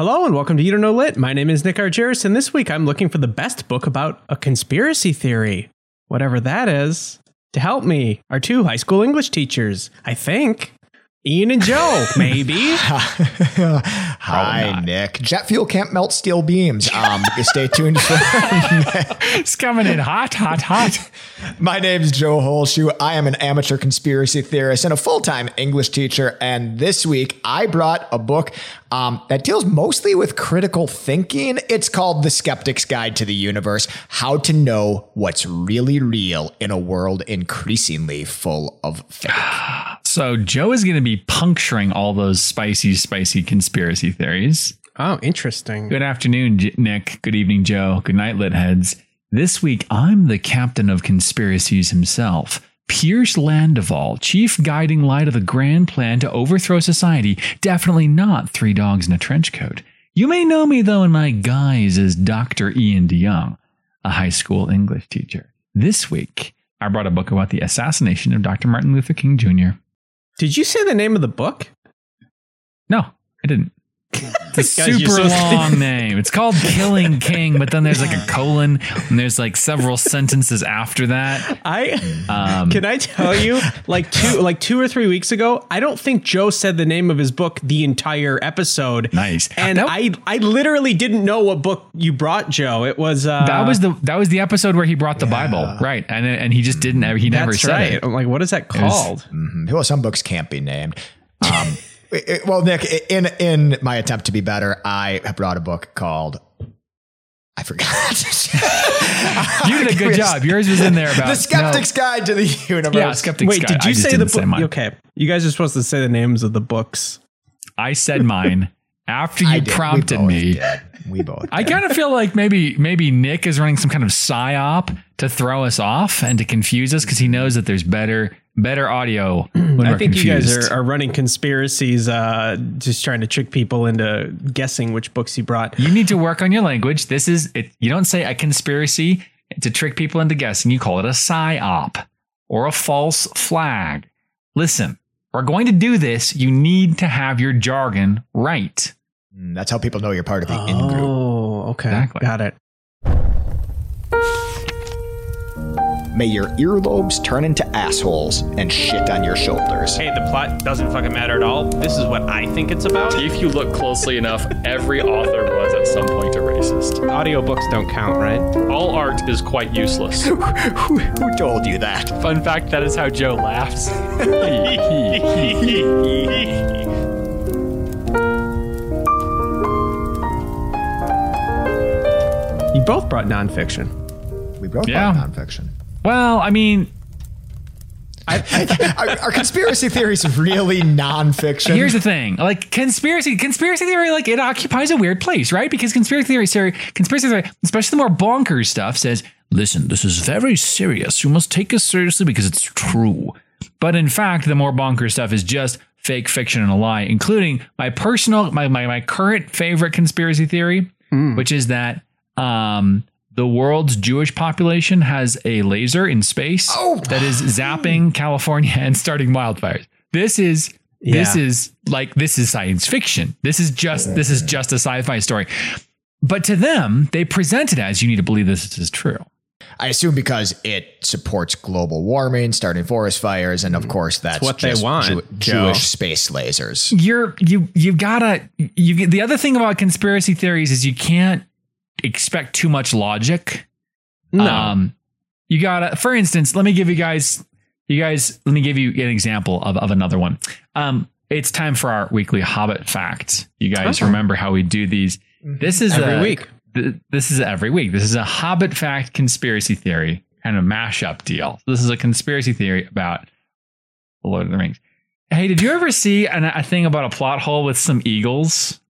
Hello and welcome to You Don't Know Lit. My name is Nick Argyris, and this week I'm looking for the best book about a conspiracy theory, whatever that is. To help me are two high school English teachers, I think. Ian and Joe, maybe. Hi. Nick. Jet fuel can't melt steel beams. Um, stay tuned for. It's coming in hot, hot, hot. My name's Joe Holshoe. I am an amateur conspiracy theorist and a full time English teacher. And this week I brought a book um, that deals mostly with critical thinking. It's called The Skeptic's Guide to the Universe How to Know What's Really Real in a World Increasingly Full of Fake. So Joe is going to be puncturing all those spicy, spicy conspiracy theories. Oh, interesting. Good afternoon, J- Nick. Good evening, Joe. Good night, lit heads. This week, I'm the captain of conspiracies himself. Pierce Landival, chief guiding light of the grand plan to overthrow society, definitely not three dogs in a trench coat. You may know me, though, in my guise as Dr. Ian DeYoung, a high school English teacher. This week, I brought a book about the assassination of Dr. Martin Luther King Jr. Did you say the name of the book? No, I didn't. It's a super so- long name. It's called Killing King, but then there's like a colon and there's like several sentences after that. I Um, can I tell you, like two like two or three weeks ago, I don't think Joe said the name of his book the entire episode. Nice. And That- I I literally didn't know what book you brought, Joe. It was uh that was the that was the episode where he brought the Bible, right? And and he just didn't he never that's said right. it. I'm like, what is that was- called? Mhm. Well, some books can't be named. Um, it- it- well, Nick, in in my attempt to be better, I have brought a book called. I forgot. You did a good job. Yours was in there about the Skeptic's Guide to the Universe. Yeah, skeptics. Wait, Guide. did you just say the book? okay, you guys are supposed to say the names of the books. I said mine after I you did. We prompted both me. did. We both. I kind of feel like maybe maybe Nick is running some kind of psyop to throw us off and to confuse us because he knows that there's better better audio when I we're think you guys are, are running conspiracies, uh, just trying to trick people into guessing which books you brought. You need to work on your language. This is it. You don't say a conspiracy to trick people into guessing. You call it a psyop or a false flag. Listen, we're going to do this. You need to have your jargon right. Mm, That's how people know you're part of the in group. Oh, okay, Exactly. got it. May your earlobes turn into assholes and shit on your shoulders. Hey, the plot doesn't fucking matter at all. This is what I think it's about. If you look closely enough, every author was at some point a racist. Audiobooks don't count, right? All art is quite useless. who, who told you that? Fun fact that is how Joe laughs. You both brought nonfiction. We both Yeah. brought nonfiction. Well, I mean, Are, are conspiracy theories really nonfiction? here's the thing: like conspiracy, conspiracy theory, like it occupies a weird place, right? Because conspiracy theory, theory conspiracy theory, especially the more bonkers stuff, says, "Listen, this is very serious. You must take us seriously because it's true." But in fact, the more bonkers stuff is just fake fiction and a lie, including my personal, my my, my current favorite conspiracy theory, which is that um, the world's Jewish population has a laser in space oh. that is zapping California and starting wildfires. This is this is like this is science fiction. This is just this is just a sci-fi story. But to them, they present it as you need to believe this is true. I assume because it supports global warming, starting forest fires, and of mm. course that's what they want, Jew- Jewish space lasers. You're you you gotta you the other thing about conspiracy theories is you can't expect too much logic. No. Um, you gotta, for instance, let me give you guys, you guys, let me give you an example of, of another one. Um, it's time for our weekly Hobbit facts. You guys Oh. remember how we do these? This is Every a- week. th- This is every week. This is a Hobbit fact conspiracy theory kind of mashup deal. This is a conspiracy theory about the Lord of the Rings. Hey, did you ever see an, a thing about a plot hole with some eagles?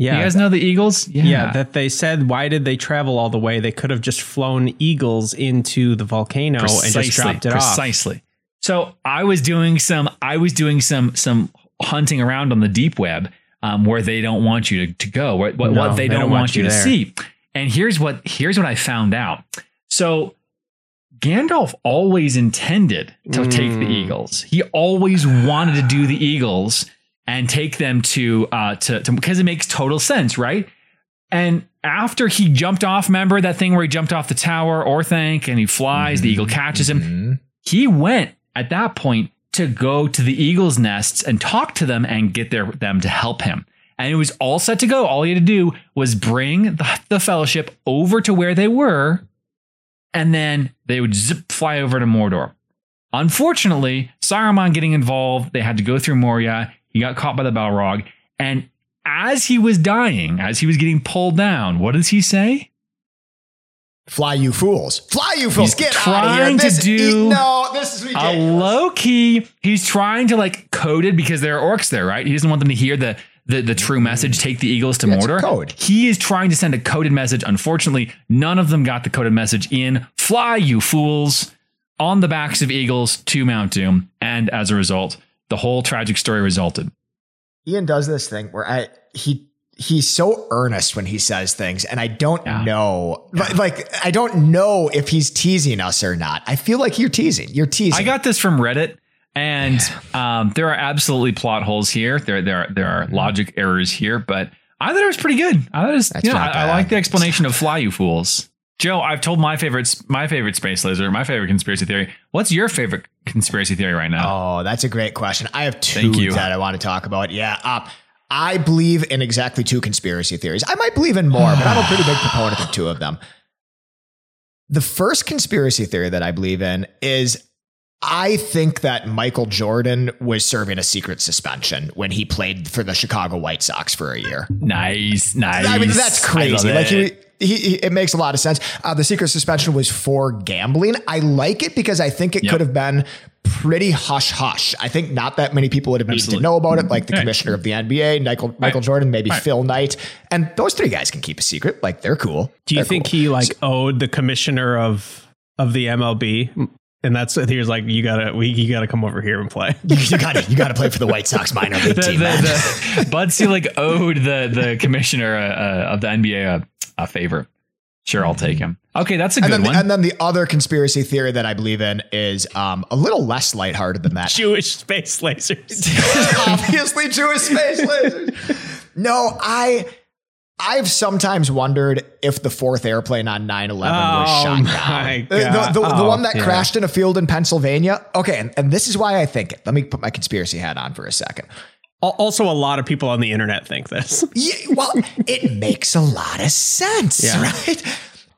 Yeah. You guys know the eagles? yeah. that they said, why did they travel all the way? They could have just flown eagles into the volcano and just dropped it off. precisely. So I was doing some, I was doing some, some hunting around on the deep web, um, where they don't want you to, to go, what, what, No, what they, they don't, don't want, want you you to see. And here's what, here's what I found out. So Gandalf always intended to take the Mm. eagles. He always wanted to do the eagles and take them to uh to, to because it makes total sense, right? And after he jumped off, remember that thing where he jumped off the tower, Orthanc, and he flies, the eagle catches him. Mhm. He went at that point to go to the eagles' nests and talk to them and get their, them to help him. And it was all set to go. All he had to do was bring the, the fellowship over to where they were, and then they would zip fly over to Mordor. Unfortunately, Saruman getting involved, they had to go through Moria. He got caught by the Balrog. And as he was dying, as he was getting pulled down, what does he say? Fly, you fools! Fly, you fools! He's Get out of here! trying to This, do no, this is A low key, he's trying to like code it because there are orcs there, right? He doesn't want them to hear the the, the true message, take the eagles to Yeah, Mordor. code. He is trying to send a coded message. Unfortunately, none of them got the coded message in. Fly, you fools, on the backs of eagles to Mount Doom. And as a result, the whole tragic story resulted. Ian does this thing where I he he's so earnest when he says things, and I don't Yeah. know, like, like I don't know if he's teasing us or not. I feel like you're teasing. You're teasing. I got this from Reddit, and um, there are absolutely plot holes here. There, there, are, there are logic errors here, but I thought it was pretty good. I thought it was, you know, I, I like the explanation of "fly, you fools." Joe, I've told my favorite, my favorite space laser, my favorite conspiracy theory. What's your favorite conspiracy theory right now? Oh, that's a great question. I have two Thank you. that I want to talk about. Yeah. Uh, I believe in exactly two conspiracy theories. I might believe in more, but I'm a pretty big proponent of two of them. The first conspiracy theory that I believe in is I think that Michael Jordan was serving a secret suspension when he played for the Chicago White Sox for a year. Nice, nice. I mean, that's crazy. Like he. He, he, it makes a lot of sense. Uh, the secret suspension was for gambling. I like it because I think it Yep. could have been pretty hush hush. I think not that many people would have needed to know about it, like the Right. commissioner of the NBA, Michael, Michael Jordan, maybe Right. Phil Knight, and those three guys can keep a secret. Like they're cool. Do you They're think cool. he like owed the commissioner of of the MLB? And that's he was like, you gotta we you gotta come over here and play. you got to you got to play for the White Sox minor league the, team? the, man. the Bud Selig owed the the commissioner uh, uh, of the NBA a, a favor. Sure, I'll take him. Okay, that's a and good then, one. and then the other conspiracy theory that I believe in is um, a little less lighthearted than that. Jewish space lasers. obviously Jewish space lasers. No, I I've sometimes wondered if the fourth airplane on 9-11 was Oh shot down. Uh, the- God. The, the, the Oh, one that yeah. crashed in a field in Pennsylvania. Okay, and, and this is why I think it. Let me put my conspiracy hat on for a second. Also, a lot of people on the internet think this. Yeah, well, it makes a lot of sense, Yeah. right?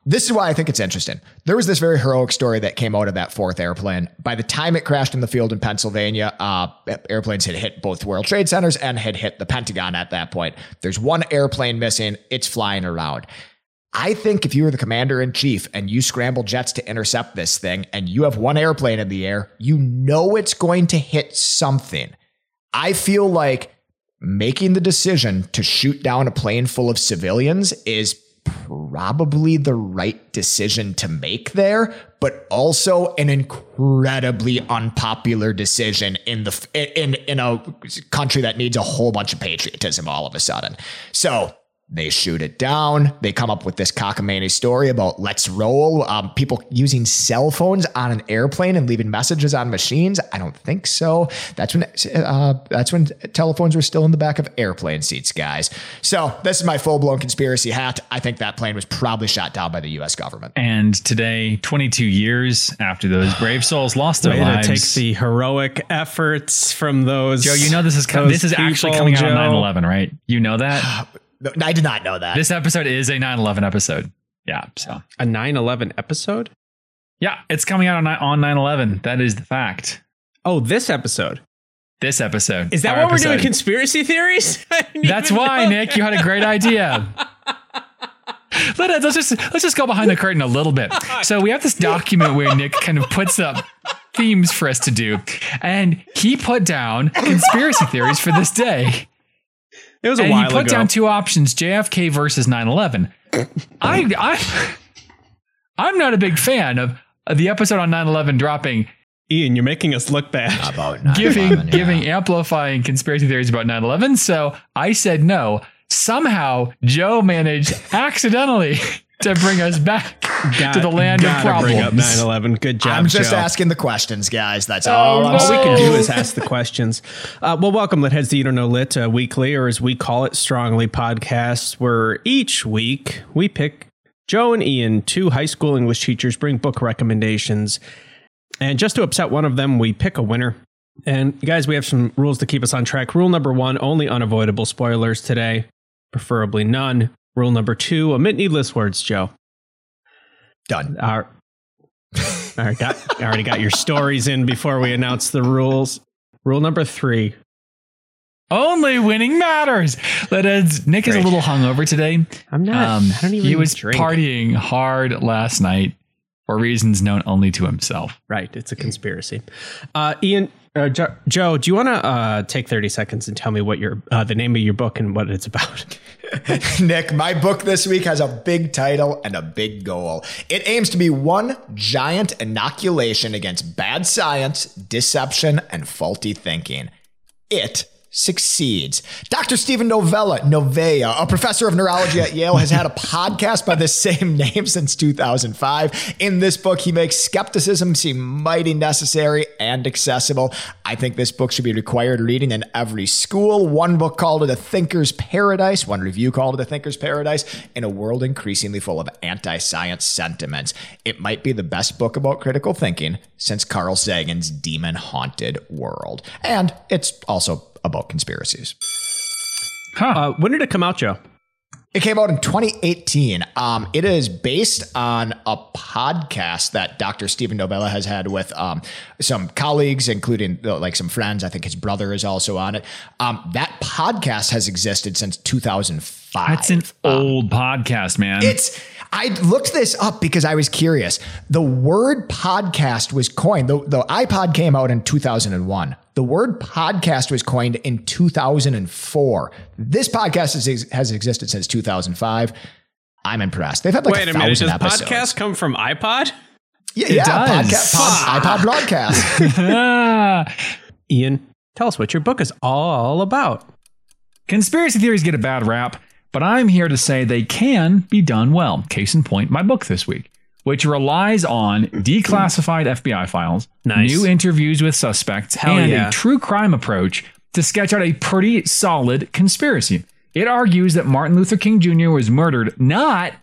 This is why I think it's interesting. There was this very heroic story that came out of that fourth airplane. By the time it crashed in the field in Pennsylvania, uh, airplanes had hit both World Trade Centers and had hit the Pentagon at that point. There's one airplane missing. It's flying around. I think if you were the commander in chief and you scramble jets to intercept this thing and you have one airplane in the air, you know it's going to hit something. I feel like making the decision to shoot down a plane full of civilians is probably the right decision to make there, but also an incredibly unpopular decision in the in in a country that needs a whole bunch of patriotism all of a sudden. So they shoot it down. They come up with this cockamamie story about let's roll. Um, people using cell phones on an airplane and leaving messages on machines. I don't think so. That's when uh, that's when telephones were still in the back of airplane seats, guys. So this is my full blown conspiracy hat. I think that plane was probably shot down by the U.S. government. and today, 22 years after those brave souls lost their Way to lives, take the heroic efforts from those. Joe, you know this is com- this is actually people, coming out Joe. on 9/11, right? You know that No, I did not know that. this episode is a 9/11 episode. Yeah, so A 9/11 episode. yeah, it's coming out on on 9/11. That is the fact. Oh, this episode. This episode Is that our what we're doing? Conspiracy theories? That's why, know Nick. You had a great idea. Let us, let's just let's just go behind the curtain a little bit. So we have this document where Nick kind of puts up themes for us to do, and he put down conspiracy theories for this day. It was a and while he put ago. down two options: JFK versus 9/11. I I I'm not a big fan of, of the episode on 9/11 dropping Ian, you're making us look bad. about giving yeah. giving amplifying conspiracy theories about 9/11. So I said no. Somehow Joe managed accidentally to bring us back Got- to the land of gotta bring up 9/11. Good job. I'm just Joe. asking the questions, guys. That's all I'm All we can do is ask the questions. Uh, well, welcome, Litheads to You Don't Know Lit uh, Weekly, or as we call it, Strongly Podcast, where each week we pick Joe and Ian, two high school English teachers, bring book recommendations. And just to upset one of them, we pick a winner. And guys, we have some rules to keep us on track. Rule number one only unavoidable spoilers today, preferably none. Rule number two omit needless words, Joe. Done. Our, all right, got, I already got your stories in before we announce the rules. Rule number three. Only winning matters. That is, Nick is a little hungover today. I'm not. Um, I don't even. he was drink. partying hard last night for reasons known only to himself. Right, it's a conspiracy. Uh, Ian, uh, jo- Joe, do you want to uh, take 30 seconds and tell me what your uh, the name of your book and what it's about? Nick, my book this week has a big title and a big goal. It aims to be one giant inoculation against bad science, deception, and faulty thinking. It succeeds. Dr. Steven Novella, Novea, a professor of neurology at Yale, has had a podcast by the same name since 2005. In this book, he makes skepticism seem mighty necessary and accessible. I think this book should be required reading in every school. One book called it a thinker's paradise, one review called it a thinker's paradise, in a world increasingly full of anti science sentiments. It might be the best book about critical thinking since Carl Sagan's demon haunted world. And it's also about conspiracies. Uh, when did it come out, Joe? It came out in 2018. Um, it is based on a podcast that Dr. Steven Novella has had with um, some colleagues, including uh, like some friends. I think his brother is also on it. Um, that podcast has existed since 2005. That's an old podcast, man. It's I looked this up because I was curious. The word podcast was coined. The, the iPod came out in 2001. The word podcast was coined in 2004. This podcast has, has existed since 2005. I'm impressed. They've had like Wait a a minute. Does thousand episodes. podcast come from iPod? Yeah, yeah does. podcast, pod, iPod broadcast. Ian, tell us what your book is all about. Conspiracy theories get a bad rap, but I'm here to say they can be done well. Case in point, my book this week, which relies on declassified FBI files, Nice. new interviews with suspects, Hell and yeah. a true crime approach to sketch out a pretty solid conspiracy. It argues that Martin Luther King Jr. was murdered not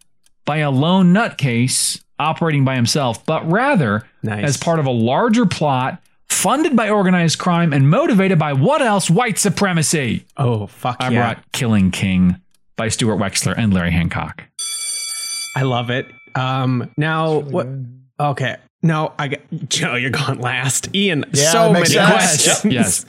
by a lone nutcase operating by himself, but rather Nice. as part of a larger plot funded by organized crime and motivated by what else? White supremacy. Oh, fuck I yeah. brought Killing King by Stuart Wexler and Larry Hancock. I love it. Um, now, what? Okay. No, I got Joe. You're going last. Ian, Yeah, so many sense. questions. Yes.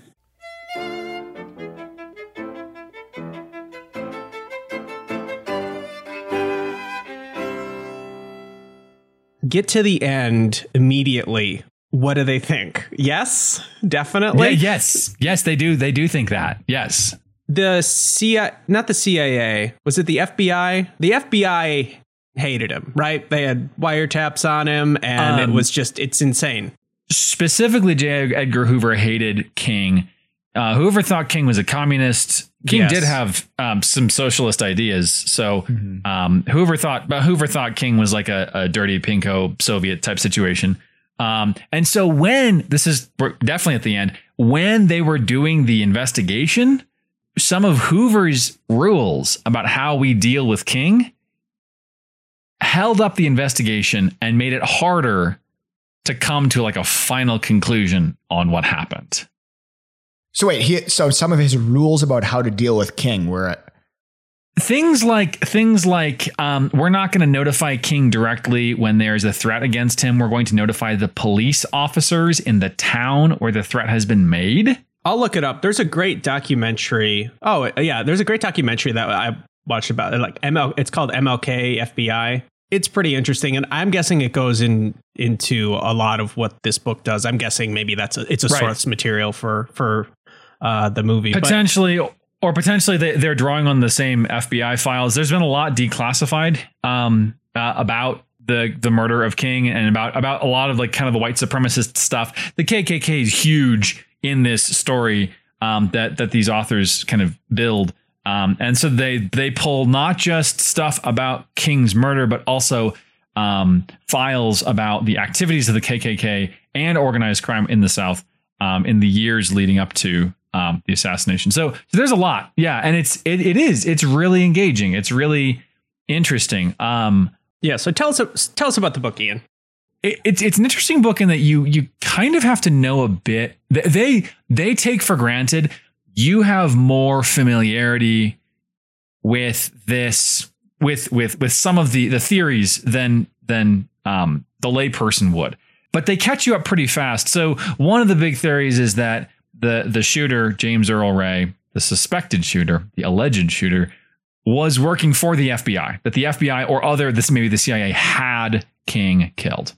Get to the end immediately. What do they think? Yes, definitely. Yeah, yes. Yes, they do. They do think that. Yes. The CIA, not the CIA. Was it the FBI? The FBI hated him, right? They had wiretaps on him, and it Um, was just it's insane. Specifically, J. Edgar Hoover hated King. Uh, whoever thought King was a communist, King Yes. did have um, some socialist ideas. So um, Hoover thought, but Hoover thought King was like a, a dirty pinko Soviet type situation. Um, and so when this is definitely at the end, when they were doing the investigation, some of Hoover's rules about how we deal with King held up the investigation and made it harder to come to like a final conclusion on what happened. So wait, he, so some of his rules about how to deal with King were Things like things like um, we're not going to notify King directly when there's a threat against him. We're going to notify the police officers in the town where the threat has been made. I'll look it up. There's a great documentary. Oh yeah, there's a great documentary that I watched about it. Like ML, it's called MLK FBI. It's pretty interesting, and I'm guessing it goes in into a lot of what this book does. I'm guessing maybe that's a, it's a Right. source material for for uh, the movie. But- potentially or potentially they, they're drawing on the same fbi files there's been a lot declassified um, uh, about the the murder of king and about about a lot of like kind of the white supremacist stuff the kkk is huge in this story um, that that these authors kind of build um, and so they they pull not just stuff about king's murder but also um, files about the activities of the KKK and organized crime in the South um, in the years leading up to um, the assassination. So, so there's a lot, yeah, and it's it, it is it's really engaging. It's really interesting. Um, Yeah. So tell us tell us about the book, Ian. It, it's it's an interesting book in that you you kind of have to know a bit. They they take for granted you have more familiarity with this with with with some of the the theories than than um, the layperson would. But they catch you up pretty fast. So one of the big theories is that the the shooter James Earl Ray, the suspected shooter, the alleged shooter, was working for the FBI. That the FBI or other this maybe the CIA had King killed.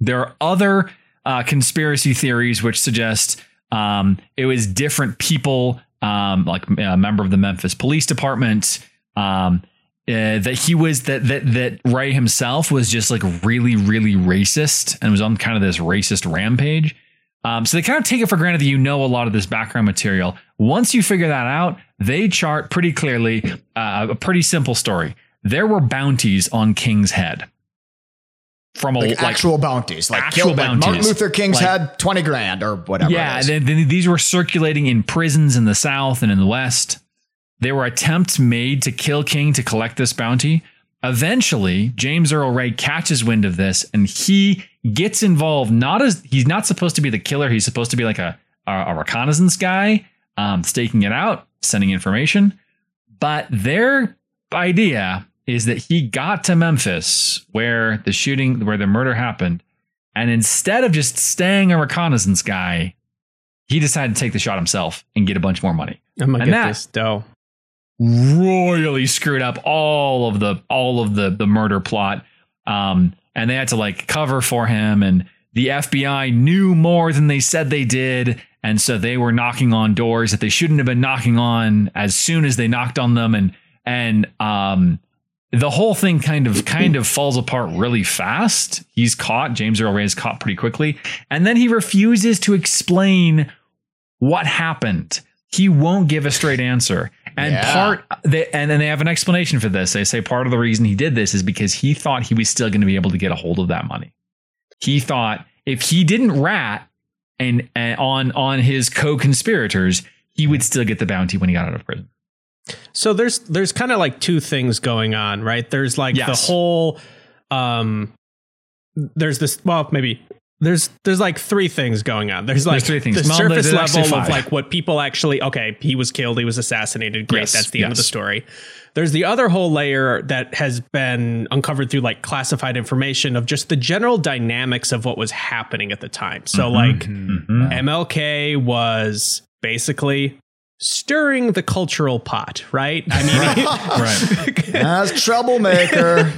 There are other uh, conspiracy theories which suggest um, it was different people, um, like a member of the Memphis Police Department, um, uh, that he was that that that Ray himself was just like really really racist and was on kind of this racist rampage. Um, so they kind of take it for granted that you know a lot of this background material. Once you figure that out, they chart pretty clearly uh, a pretty simple story. There were bounties on King's head from a Like, like actual bounties, like, actual killed, like Martin. Luther King's Like- had twenty grand or whatever. Yeah, it is. then, then these were circulating in prisons in the South and in the West. There were attempts made to kill King to collect this bounty. Eventually, James Earl Ray catches wind of this and he gets involved. Not as he's not supposed to be the killer. He's supposed to be like a, a, a reconnaissance guy, um, staking it out, sending information. But their idea is that he got to Memphis where the shooting, where the murder happened, and instead of just staying a reconnaissance guy, he decided to take the shot himself and get a bunch more money. I'm gonna And get that- this dough. Royally screwed up all of the all of the the murder plot. Um, and they had to like cover for him and the FBI knew more than they said they did. And so they were knocking on doors that they shouldn't have been knocking on as soon as they knocked on them. And and um the whole thing kind of kind of falls apart really fast. He's caught. James Earl Ray is caught pretty quickly, and then he refuses to explain what happened. He won't give a straight answer. And Yeah. part they, and then they have an explanation for this. They say part of the reason he did this is because he thought he was still going to be able to get a hold of that money. He thought if he didn't rat and, and on on his co-conspirators, he would still get the bounty when he got out of prison. So there's there's kind of like two things going on, right? There's like Yes. the whole um there's this well maybe there's there's like three things going on. There's like three things. the Well, surface there's actually level of like what people actually okay, he was killed, he was assassinated. Great, Yes, that's the end of the story. There's the other whole layer that has been uncovered through like classified information of just the general dynamics of what was happening at the time. So Mm-hmm. like Mm-hmm. MLK was basically stirring the cultural pot, right? I mean, Right. That's troublemaker.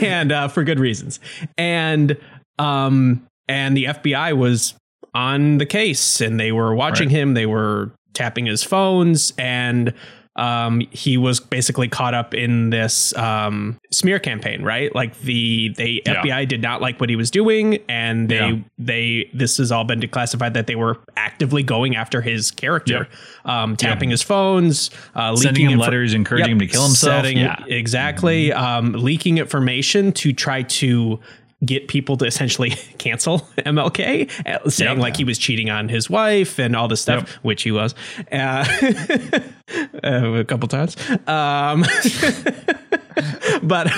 and uh, for good reasons. And um, and the FBI was on the case, and they were watching Right. him. They were tapping his phones, and um, he was basically caught up in this um, smear campaign, right? Like the they Yeah. FBI did not like what he was doing, and they Yeah. they this has all been declassified that they were actively going after his character, um, tapping his phones, uh, Sending leaking him letters, encouraging Yep, him to kill himself. setting- yeah. exactly. Um, leaking information to try to get people to essentially cancel MLK, uh, saying Yep. like he was cheating on his wife and all this stuff, Yep. which he was uh, uh, a couple times. Um, but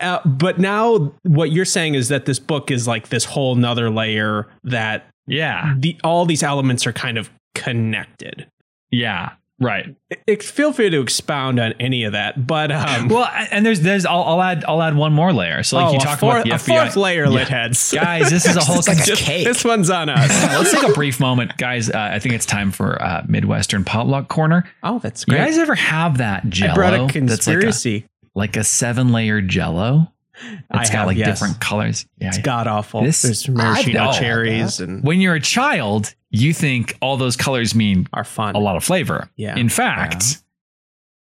uh, but now what you're saying is that this book is like this whole nother layer that Yeah. the all these elements are kind of connected. Yeah. Right. It, feel free to expound on any of that, but um, Well, and there's there's I'll, I'll add I'll add one more layer. So like oh, you talk fourth, about the a fourth layer, lit heads. Guys, this is a whole like a cake. This one's on us. Let's take a brief moment, guys. Uh, I think it's time for uh, Midwestern potluck corner. oh, that's You great. guys ever have that Jello? I brought a that's like a conspiracy. like a seven layer Jello. I It's got have, like yes. different colors. Yeah. It's god awful. This- There's I maraschino cherries and When you're a child, you think all those colors mean are fun. a lot of flavor. Yeah. In fact,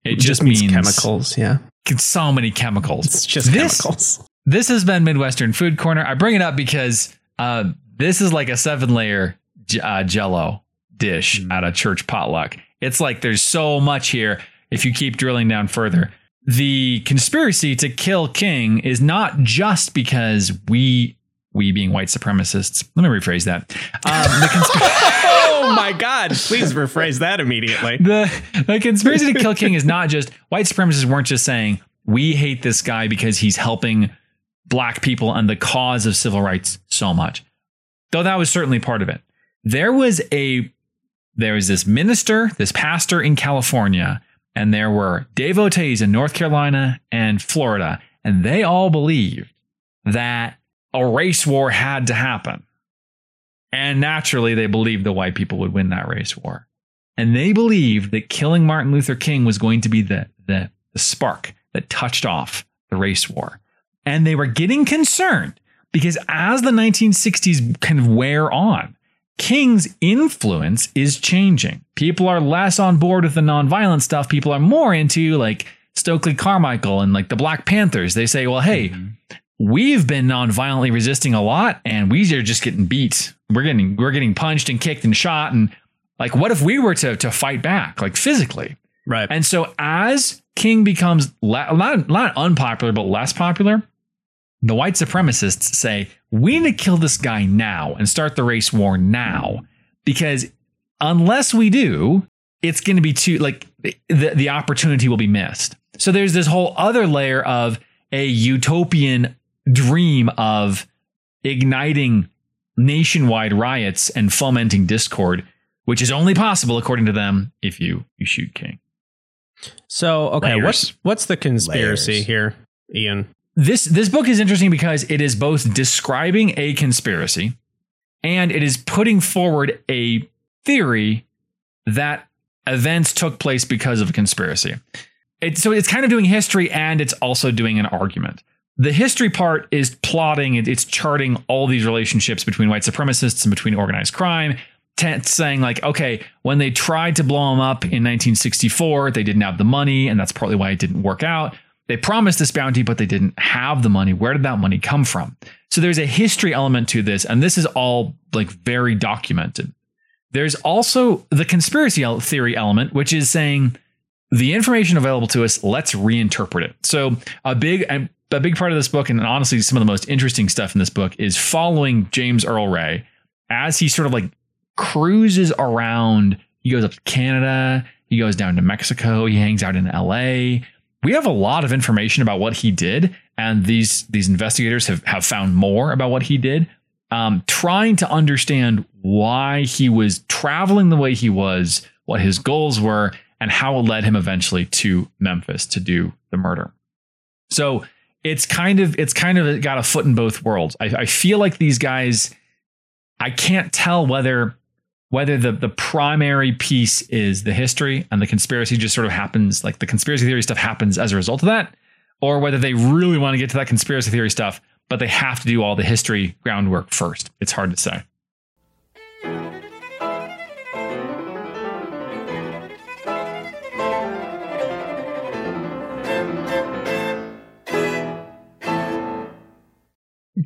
it It just, just means means chemicals. Yeah, So many chemicals. it's just This- chemicals. This has been Midwestern Food Corner. I bring it up because uh, this is like a seven layer j- uh, jello dish Mm. at a church potluck. It's like there's so much here. If you keep drilling down further, the conspiracy to kill King is not just because we we being white supremacists. Let me rephrase that. Um, the, consp- Oh my God! Please rephrase that immediately. the the conspiracy to kill King is not just white supremacists weren't just saying we hate this guy because he's helping black people and the cause of civil rights so much. Though that was certainly part of it. There was a there was this minister, this pastor in California, and there were devotees in North Carolina and Florida, and they all believed that a race war had to happen. And naturally, they believed the white people would win that race war. And they believed that killing Martin Luther King was going to be the, the, the spark that touched off the race war. And they were getting concerned because as the 1960s kind of wear on, King's influence is changing. People are less on board with the nonviolent stuff. People are more into like Stokely Carmichael and like the Black Panthers. They say, well, hey, mm-hmm. we've been nonviolently resisting a lot and we are just getting beat. We're getting we're getting punched and kicked and shot. And like, what if we were to to fight back, like physically? Right. And so as King becomes le- not, not unpopular, but less popular, the white supremacists say, we need to kill this guy now and start the race war now. Because unless we do, it's going to be too, like, the, the opportunity will be missed. So there's this whole other layer of a utopian dream of igniting nationwide riots and fomenting discord, which is only possible, according to them, if you, you shoot King. So okay, Layers. what's what's the conspiracy Layers. here, Ian? This this book is interesting because it is both describing a conspiracy and it is putting forward a theory that events took place because of a conspiracy. It, so it's kind of doing history and it's also doing an argument. The history part is plotting, it- it's charting all these relationships between white supremacists and between organized crime, saying, like, okay, when they tried to blow him up in 1964, they didn't have the money, and that's partly why it didn't work out. They promised this bounty, but they didn't have the money. Where did that money come from? So there's a history element to this, and this is all like very documented. There's also the conspiracy theory element, which is saying the information available to us, let's reinterpret it. So a big a big part of this book, and honestly, some of the most interesting stuff in this book is following James Earl Ray as he sort of like cruises around. He goes up to Canada, he goes down to Mexico, he hangs out in LA. We have a lot of information about what he did, and these these investigators have have found more about what he did, um, trying to understand why he was traveling the way he was, what his goals were, and how it led him eventually to Memphis to do the murder. So it's kind of it's kind of got a foot in both worlds. I, I feel like these guys, I can't tell whether whether the the primary piece is the history and the conspiracy just sort of happens like the conspiracy theory stuff happens as a result of that, or whether they really want to get to that conspiracy theory stuff, but they have to do all the history groundwork first. It's hard to say.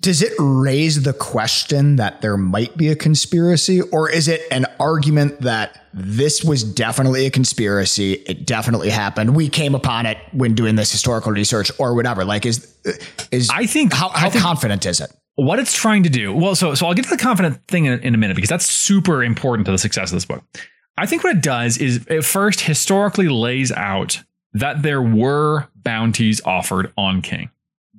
Does it raise the question that there might be a conspiracy, or is it an argument that this was definitely a conspiracy? It definitely happened. We came upon it when doing this historical research, or whatever. Like, is is I think- how, how think- confident is it? what it's trying to do well so so i'll get to the confident thing in, in a minute because that's super important to the success of this book i think what it does is it first historically lays out that there were bounties offered on king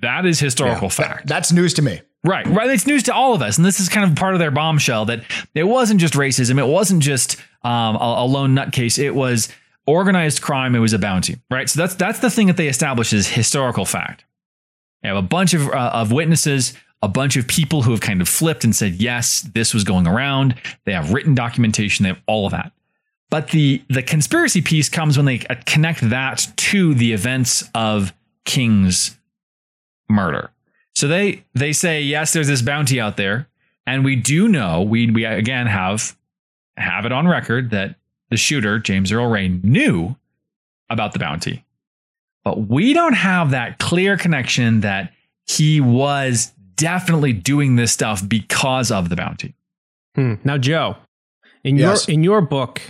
that is historical fact That's news to me. Right, right. It's news to all of us, and this is kind of part of their bombshell that it wasn't just racism, it wasn't just um, a, a lone nutcase. It was organized crime. It was a bounty. Right. So that's that's the thing that they establish as historical fact. They have a bunch of uh, of witnesses, a bunch of people who have kind of flipped and said yes, this was going around. They have written documentation. They have all of that. But the the conspiracy piece comes when they connect that to the events of King's murder. So they they say yes, there's this bounty out there, and we do know we we again have have it on record that the shooter James Earl Ray knew about the bounty, but we don't have that clear connection that he was definitely doing this stuff because of the bounty. Hmm. Now, Joe, in Yes. your in your book,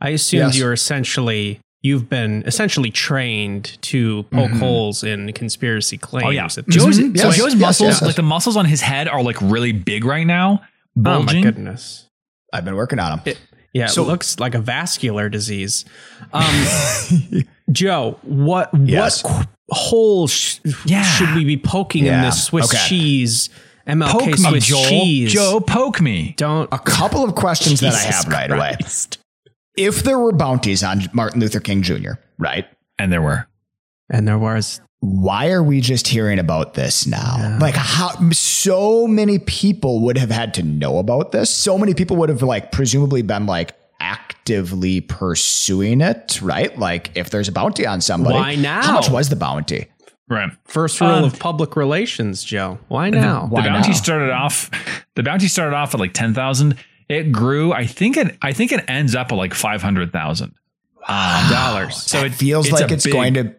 I assumed Yes. you're essentially you've been essentially trained to poke holes in conspiracy claims. Oh yeah, at this Joe's, point. so Joe's yes, muscles, yes. like the muscles on his head, are like really big right now, Oh my bulging. goodness. I've been working on them. It, yeah, So- it looks like a vascular disease. Um, Joe, what Yes. what qu- hole sh- Yeah. should we be poking in Yeah, this Swiss okay. cheese MLK poke me, Swiss Joel. cheese? Joe, poke me. don't. a couple of questions that I Jesus have right away. Christ. If there were bounties on Martin Luther King Jr., right? And there were. And there was Why are we just hearing about this now? Like how so many people would have had to know about this. So many people would have like presumably been like actively pursuing it, right? Like if there's a bounty on somebody. Why now? How much was the bounty? Right. first rule Um, of public relations, Joe. Why now? Why the bounty now? started off. The bounty started off at like ten thousand. It grew. I think it. I think it ends up at like five hundred thousand um, dollars. So So it it feels it's like it's big- going to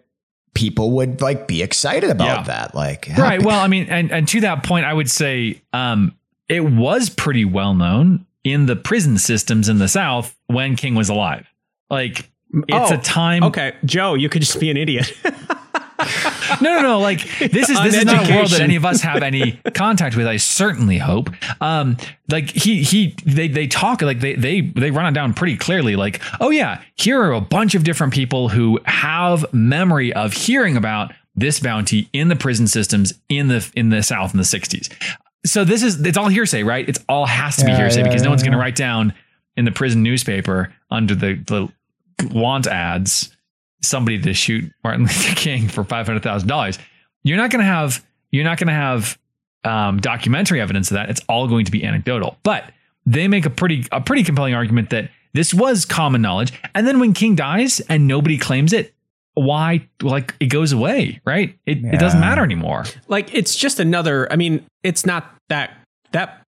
people would like be excited about Yeah. that. Like right. Well, I mean, and and to that point, I would say um, it was pretty well known in the prison systems in the South when King was alive. Like it's Oh, a time. Okay, Joe, you could just be an idiot. No, no, no. Like this is this is not a world that any of us have any contact with. I certainly hope. Um, like he he they they talk like they they they run it down pretty clearly. Like, oh yeah, here are a bunch of different people who have memory of hearing about this bounty in the prison systems in the in the South in the '60s. So this is it's all hearsay, right? It's all has to be Yeah, hearsay yeah, because no yeah, one's going to write down in the prison newspaper under the the want ads somebody to shoot Martin Luther King for five hundred thousand dollars. You're not going to have you're not going to have um, documentary evidence of that. It's all going to be anecdotal. But they make a pretty a pretty compelling argument that this was common knowledge. And then when King dies and nobody claims it, why like it goes away, right? It, it doesn't matter anymore. like it's just another. I mean, it's not that that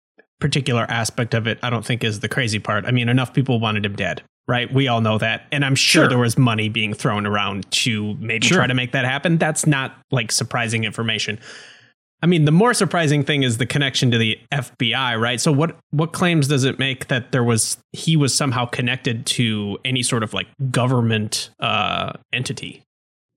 particular aspect of it. I don't think is the crazy part. I mean, enough people wanted him dead. Right, we all know that, and I'm sure, Sure. there was money being thrown around to maybe Sure. try to make that happen. That's not like surprising information. I mean, the more surprising thing is the connection to the FBI, right? So what what claims does it make that there was he was somehow connected to any sort of like government uh, entity?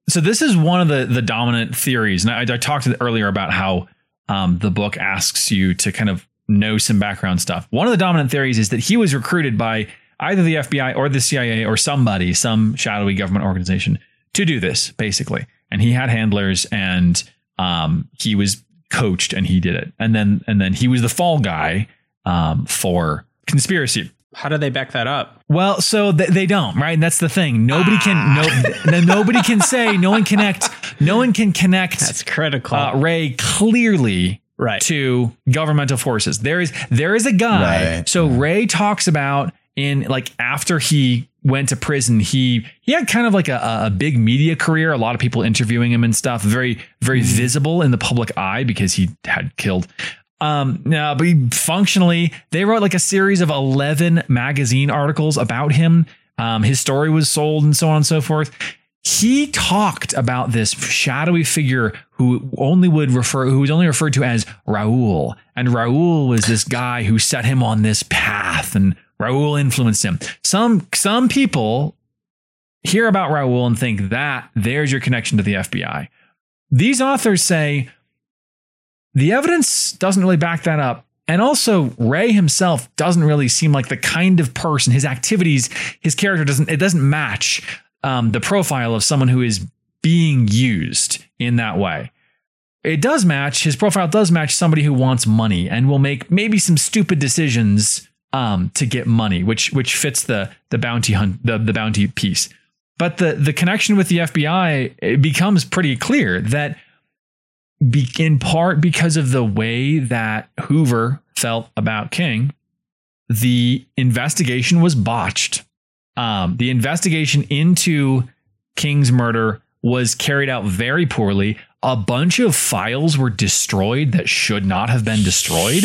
so this is one of the the dominant theories and i, I talked earlier about how um, the book asks you to kind of know some background stuff one of the dominant theories is that he was recruited by either the fbi or the cia or somebody some shadowy government organization to do this basically and he had handlers and um, he was coached and he did it and then and then he was the fall guy um, for conspiracy How do they back that up? well, so th- they don't, right? And that's the thing. Nobody can no, no nobody can say, no one connect, no one can connect That's critical, uh, Ray clearly right? to governmental forces. There is there is a guy. Right. So Ray talks about in like after he went to prison, he he had kind of like a, a big media career. A lot of people interviewing him and stuff. Very very visible in the public eye because he had killed. Um, no, but he, functionally, they wrote like a series of eleven magazine articles about him. Um, his story was sold and so on and so forth he talked about this shadowy figure who only would refer who was only referred to as Raul and Raul was this guy who set him on this path and Raul influenced him. Some some people hear about Raul and think that there's your connection to the FBI these authors say the evidence doesn't really back that up. And also Ray himself doesn't really seem like the kind of person his activities his character doesn't it doesn't match um, the profile of someone who is being used in that way. It does match, his profile does match somebody who wants money and will make maybe some stupid decisions um, to get money, which which fits the the bounty hunt the, the bounty piece. But the the connection with the FBI it becomes pretty clear that be, in part because of the way that Hoover felt about King, the investigation was botched um, the investigation into King's murder was carried out very poorly. A bunch of files were destroyed that should not have been destroyed.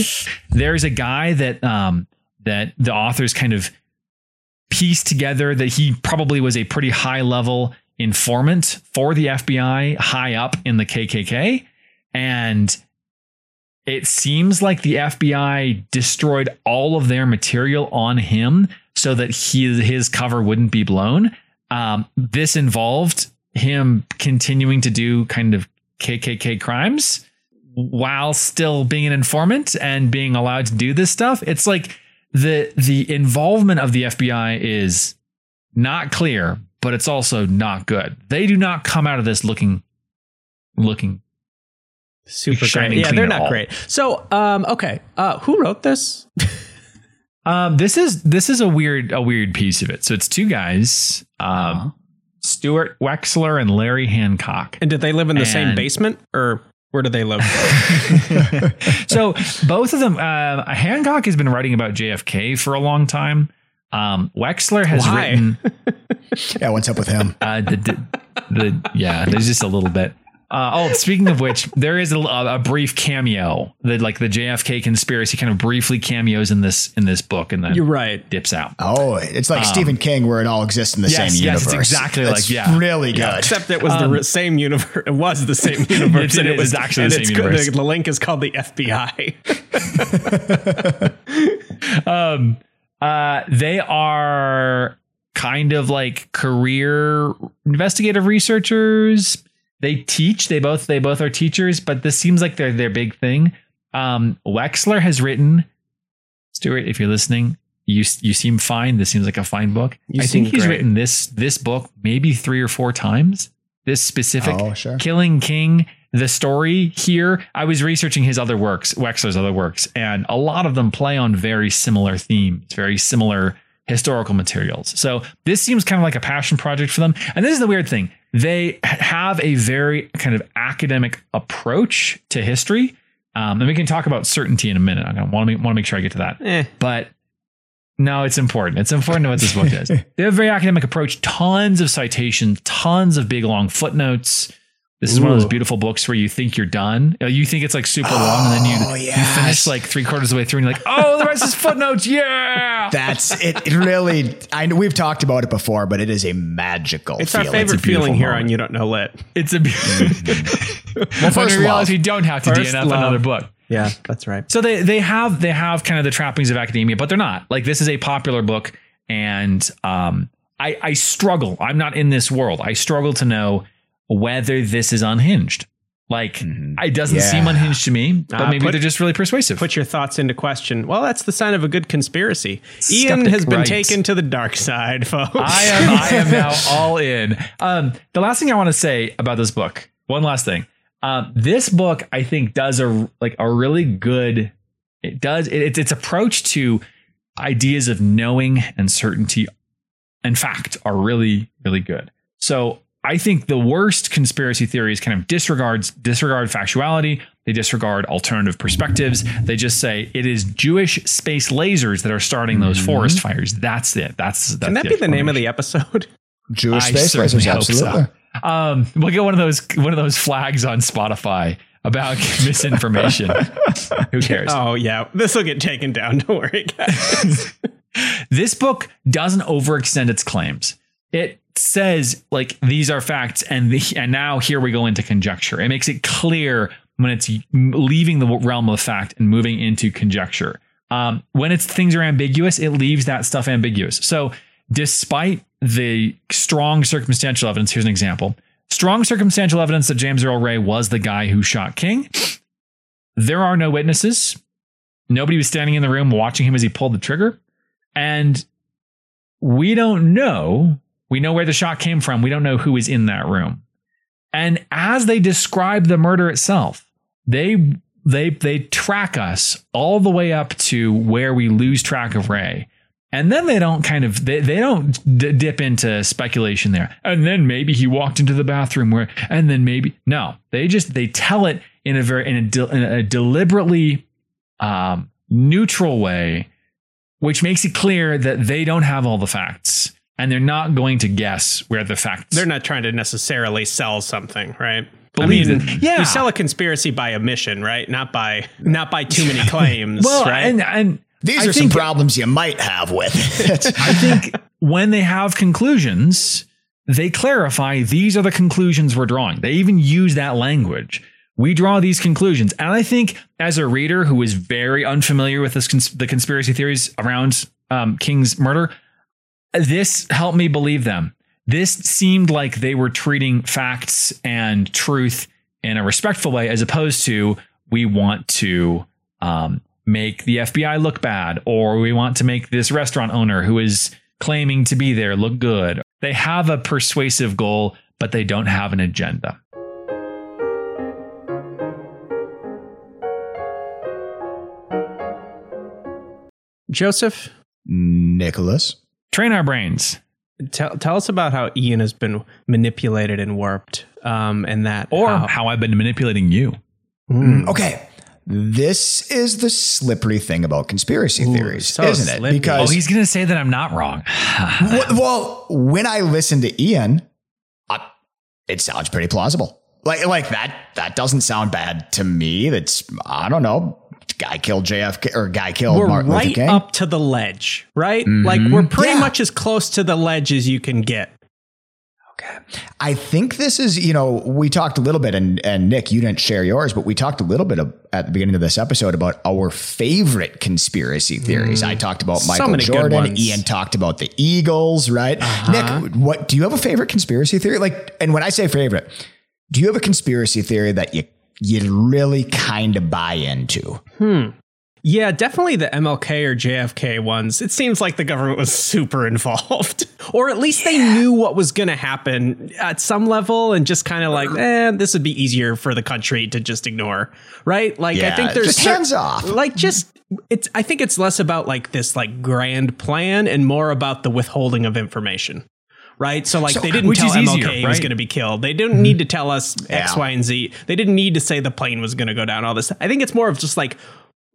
There's a guy that um, that the authors kind of pieced together that he probably was a pretty high level informant for the FBI, high up in the KKK, and it seems like the FBI destroyed all of their material on him so that he, his cover wouldn't be blown. Um, this involved him continuing to do kind of KKK crimes while still being an informant and being allowed to do this stuff. It's like the the involvement of the FBI is not clear, but it's also not good. They do not come out of this looking looking Super great. Yeah, they're not all. great. So, um, okay. Uh, who wrote this? Um, this is this is a weird a weird piece of it. So it's two guys, um, Uh-huh. Stuart Wexler and Larry Hancock. And did they live in the same basement or where do they live? so both of them, uh, Hancock has been writing about JFK for a long time. Um, Wexler has Why? written Yeah, what's up with him? uh, the, the, the yeah, there's just a little bit. Uh, oh, speaking of which, there is a, a brief cameo that like the JFK conspiracy kind of briefly cameos in this in this book and then You're right. dips out. Oh, it's like Stephen King, where it all exists in the Um, yes, same yes, universe. it's exactly That's like- yeah. really good. Except it was the re- same universe. It was the same universe. It and is, was it's actually the same it's universe. The, the link is called the FBI. um uh they are kind of like career investigative researchers they teach they both they both are teachers but this seems like their their big thing. Um wexler has written stuart if you're listening you you seem fine. This seems like a fine book. You i think he's great. written this this book maybe three or four times. This specific Oh, sure. Killing King, the story here, I was researching his other works, Wexler's other works, and a lot of them play on very similar themes, very similar historical materials. So this seems kind of like a passion project for them. And this is the weird thing. They have a very kind of academic approach to history. Um, and we can talk about certainty in a minute. I want to make, want to make sure I get to that. Eh. But no, it's important. It's important to what this book is. They have a very academic approach, tons of citations, tons of big long footnotes. This is one of those beautiful books where you think you're done. You know, You think it's like super long, and then you, Oh, you finish like three quarters of the way through, and you're like, oh, the rest is footnotes. Yeah. That's it. It really. I know we've talked about it before, but it is a magical. It's our favorite a beautiful feeling here moment. on You Don't Know Lit. It's a beautiful. well, first first we realize love. we don't have to First DNF love. another book. Yeah, that's right. So they they have they have kind of the trappings of academia, but they're not. Like this is a popular book, and um, I I struggle. I'm not in this world. I struggle to know whether this is unhinged. Like it doesn't Yeah. seem unhinged to me, but Uh, maybe put- they're just really persuasive. Put your thoughts into question. Well, that's the sign of a good conspiracy. Ian has been right. taken to the dark side, folks. I am I am now all in. Um, the last thing I want to say about this book, one last thing. Um, this book I think does a like a really good. It does it, its its approach to ideas of knowing and certainty and fact are really really good. So I think the worst conspiracy theories kind of disregards disregard factuality. They disregard alternative perspectives. They just say it is Jewish space lasers that are starting those forest fires. That's it. That's, that's Can that be the name of the episode? Jewish I space lasers. hope so. Absolutely. Um, we'll get one of those one of those flags on Spotify about misinformation. Who cares? Oh yeah, this will get taken down. Don't worry, guys. This book doesn't overextend its claims. It says like these are facts, and the, and now here we go into conjecture. It makes it clear when it's leaving the realm of fact and moving into conjecture. Um, when it's things are ambiguous, it leaves that stuff ambiguous. So, despite the strong circumstantial evidence, here's an example: strong circumstantial evidence that James Earl Ray was the guy who shot King. There are no witnesses. Nobody was standing in the room watching him as he pulled the trigger. And we don't know. We know where the shot came from. We don't know who was in that room. And as they describe the murder itself, they they they track us all the way up to where we lose track of Ray. And then they don't kind of they, they don't d- dip into speculation there. And then maybe he walked into the bathroom where and then maybe no. They just they tell it in a very in a, de- in a deliberately um, neutral way which makes it clear that they don't have all the facts and they're not going to guess where the facts They're not trying to necessarily sell something, right? Believe I mean, that- yeah. you sell a conspiracy by omission, right? Not by not by too many claims, well right? and and These I are some problems you might have with it. I think when they have conclusions they clarify these are the conclusions we're drawing they even use that language we draw these conclusions and I think as a reader who is very unfamiliar with this cons- the conspiracy theories around um, King's murder this helped me believe them This seemed like they were treating facts and truth in a respectful way, as opposed to we want to um, make the FBI look bad, or we want to make this restaurant owner who is claiming to be there look good. They have a persuasive goal, but they don't have an agenda. Joseph, Nicholas. Train our brains. tell, tell us about how Ian has been manipulated and warped, um, and that Or how- how I've been manipulating you. Mm. Okay. This is the slippery thing about conspiracy Ooh, theories, so isn't it? slippery. Oh, Because he's going to say that I'm not wrong. Well- well, when I listen to Ian, I, it sounds pretty plausible. Like, like that. That doesn't sound bad to me. That's I don't know. Guy killed JFK or guy killed we're Martin Luther right up to the ledge, right? Mm-hmm. Like we're pretty Yeah. much as close to the ledge as you can get. Okay. I think this is, you know, we talked a little bit, and, and Nick, you didn't share yours, but we talked a little bit of, at the beginning of this episode about our favorite conspiracy theories. Mm. I talked about Michael Jordan. Ian talked about the Eagles, right? Uh-huh. Nick, what do you have a favorite conspiracy theory? Like, and when I say favorite, do you have a conspiracy theory that you you really kind of buy into? Hmm. Yeah, definitely the MLK or JFK ones. It seems like the government was super involved, or at least they knew what was going to happen at some level, and just kind of like, eh, this would be easier for the country to just ignore, right? Like, I think there's just cer- hands off. Like, just it's. I think it's less about like this like grand plan and more about the withholding of information. Right, so like So- they didn't which tell is MLK easier, he was? Mm-hmm. going to be killed. They didn't need to tell us X, Yeah. Y, and Z. They didn't need to say the plane was going to go down. All this. I think it's more of just like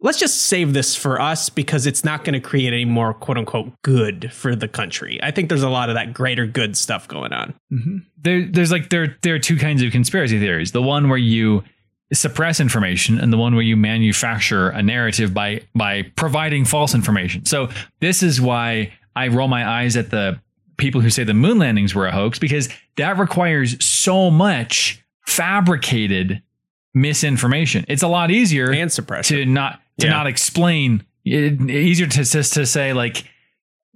let's just save this for us because it's not going to create any more quote unquote good for the country. I think there's a lot of that greater good stuff going on. there, there's like there there are two kinds of conspiracy theories. The one where you suppress information, and the one where you manufacture a narrative by by providing false information. So this is why I roll my eyes at the people who say the moon landings were a hoax because that requires so much fabricated misinformation. It's a lot easier And suppression. to not to Yeah. not explain it, easier to just to say like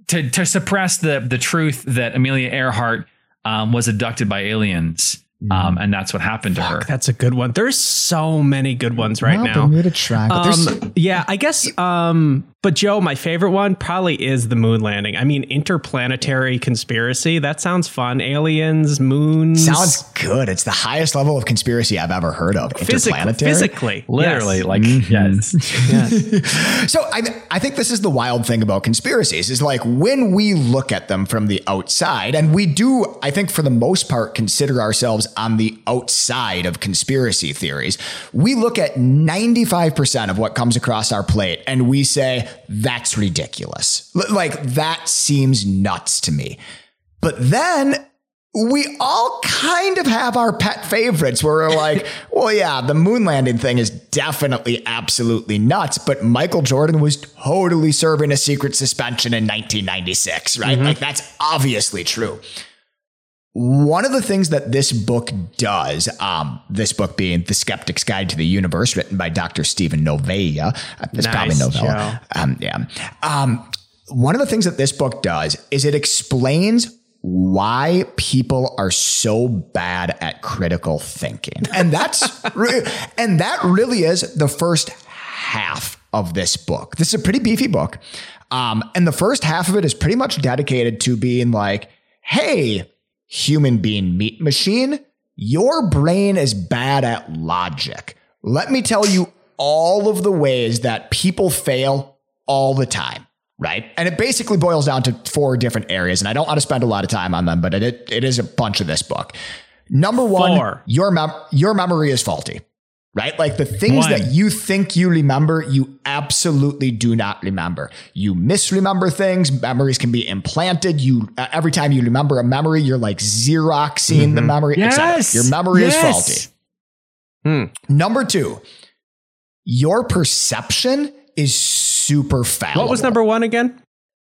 to to suppress the the truth that Amelia Earhart um, was abducted by aliens um, and that's what happened to her. That's a good one. There's so many good ones right Well, now. Bermuda Triangle. There's- Um, yeah, I guess. Um, but Joe, my favorite one probably is the moon landing. I mean, interplanetary conspiracy. That sounds fun. Aliens, moons. Sounds good. It's the highest level of conspiracy I've ever heard of. physic- Interplanetary. physically, Literally, mm-hmm. yes. like yes. So I, I think this is the wild thing about conspiracies is like when we look at them from the outside, and we do, I think for the most part, consider ourselves on the outside of conspiracy theories. We look at 95% of what comes across our plate and we say, that's ridiculous. Like that seems nuts to me. But then we all kind of have our pet favorites where we're like, well, yeah, the moon landing thing is definitely absolutely nuts, but Michael Jordan was totally serving a secret suspension in 1996, right? Mm-hmm. Like, that's obviously true. One of the things that this book does, um, this book being The Skeptic's Guide to the Universe, written by Dr. Steven Novella, uh, it's probably Nice, novella. Um, yeah. Um, one of the things that this book does is it explains why people are so bad at critical thinking. And that's re- and that really is the first half of this book. This is a pretty beefy book. Um, and the first half of it is pretty much dedicated to being like, hey, human being meat machine, your brain is bad at logic. Let me tell you all of the ways that people fail all the time. Right. And it basically boils down to four different areas. And I don't want to spend a lot of time on them, but it, it is a bunch of this book. Number one, Four. your, mem- your memory is faulty. Right? Like the things One. that you think you remember, you absolutely do not remember. You misremember things. Memories can be implanted. You uh, every time you remember a memory, you're like xeroxing the memory. et cetera. Yes. Your memory is faulty. Hmm. Number two, your perception is super fallible. What was number one again?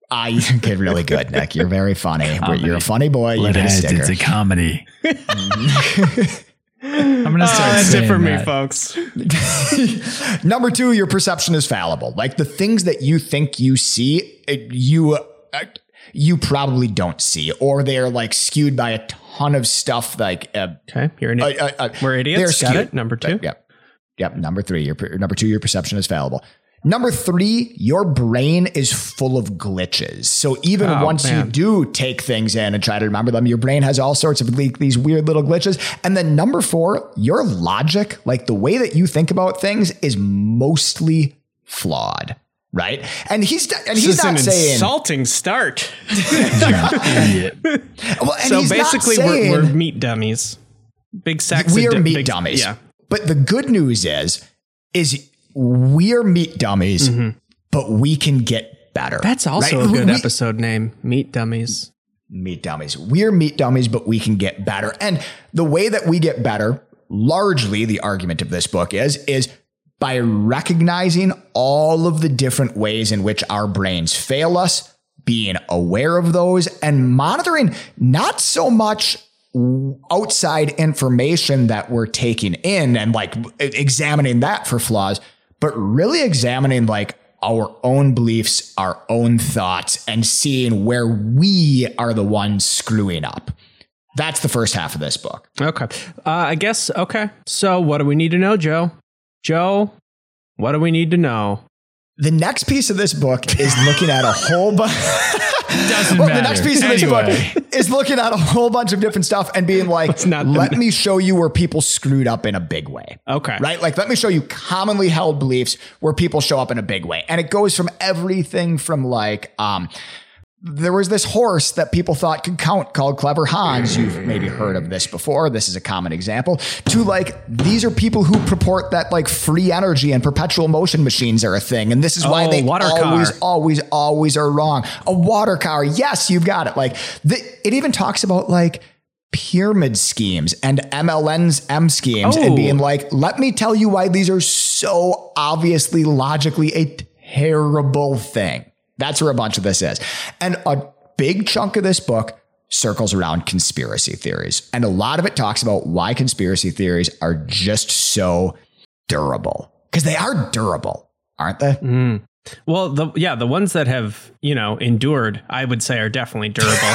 Ah, you get really good, Nick. You're very funny. You're a funny boy. You get a Heads, sticker. it's a comedy. I'm gonna start Ah, that's it for me, folks. Number two, your perception is fallible. Like the things that you think you see, it, you uh, you probably don't see, or they're like skewed by a ton of stuff like uh, Okay, you're an uh, idiot. uh, uh, We're idiots. they're skewed. Number two. Yep. Yep. Number three, your number two, your perception is fallible. Number three, your brain is full of glitches. So even Oh, once man. you do take things in and try to remember them, your brain has all sorts of le- these weird little glitches. And then number four, your logic, like the way that you think about things, is mostly flawed. Right, and he's and This he's is not an saying. insulting start. Idiot. well, and so he's not basically, saying- we're, we're meat dummies. Big sex. we are addi- meat big- dummies. Yeah. But the good news is, is we are meat dummies, but we can get better. Mm-hmm. That's also right? a good We- episode name. Meat dummies. Meat dummies. We're meat dummies, but we can get better. And the way that we get better, largely the argument of this book is, is by recognizing all of the different ways in which our brains fail us, being aware of those and monitoring not so much outside information that we're taking in and like examining that for flaws, but really examining like our own beliefs, our own thoughts, and seeing where we are the ones screwing up. That's the first half of this book. Okay. Uh, I guess. Okay. So, what do we need to know, Joe? Joe, what do we need to know? The next piece of this book is looking at a whole bunch. Doesn't well, matter. the next piece of Anyway. this book is looking at a whole bunch of different stuff and being like, not let me show you where people screwed up in a big way. Okay. Right? Like, let me show you commonly held beliefs where people show up in a big way. And it goes from everything from like, um, there was this horse that people thought could count called Clever Hans. You've maybe heard of this before. This is a common example. To like, these are people who purport that like free energy and perpetual motion machines are a thing. And this is why Oh, they water always, car. always, always are wrong. A water car. Yes, you've got it. Like, the, it even talks about like, pyramid schemes and MLM's M schemes Oh. and being oh. like, let me tell you why these are so obviously logically a terrible thing. That's where a bunch of this is. And a big chunk of this book circles around conspiracy theories. And a lot of it talks about why conspiracy theories are just so durable. Because they are durable, aren't they? Mm. Well, the yeah, the ones that have you know endured, I would say, are definitely durable.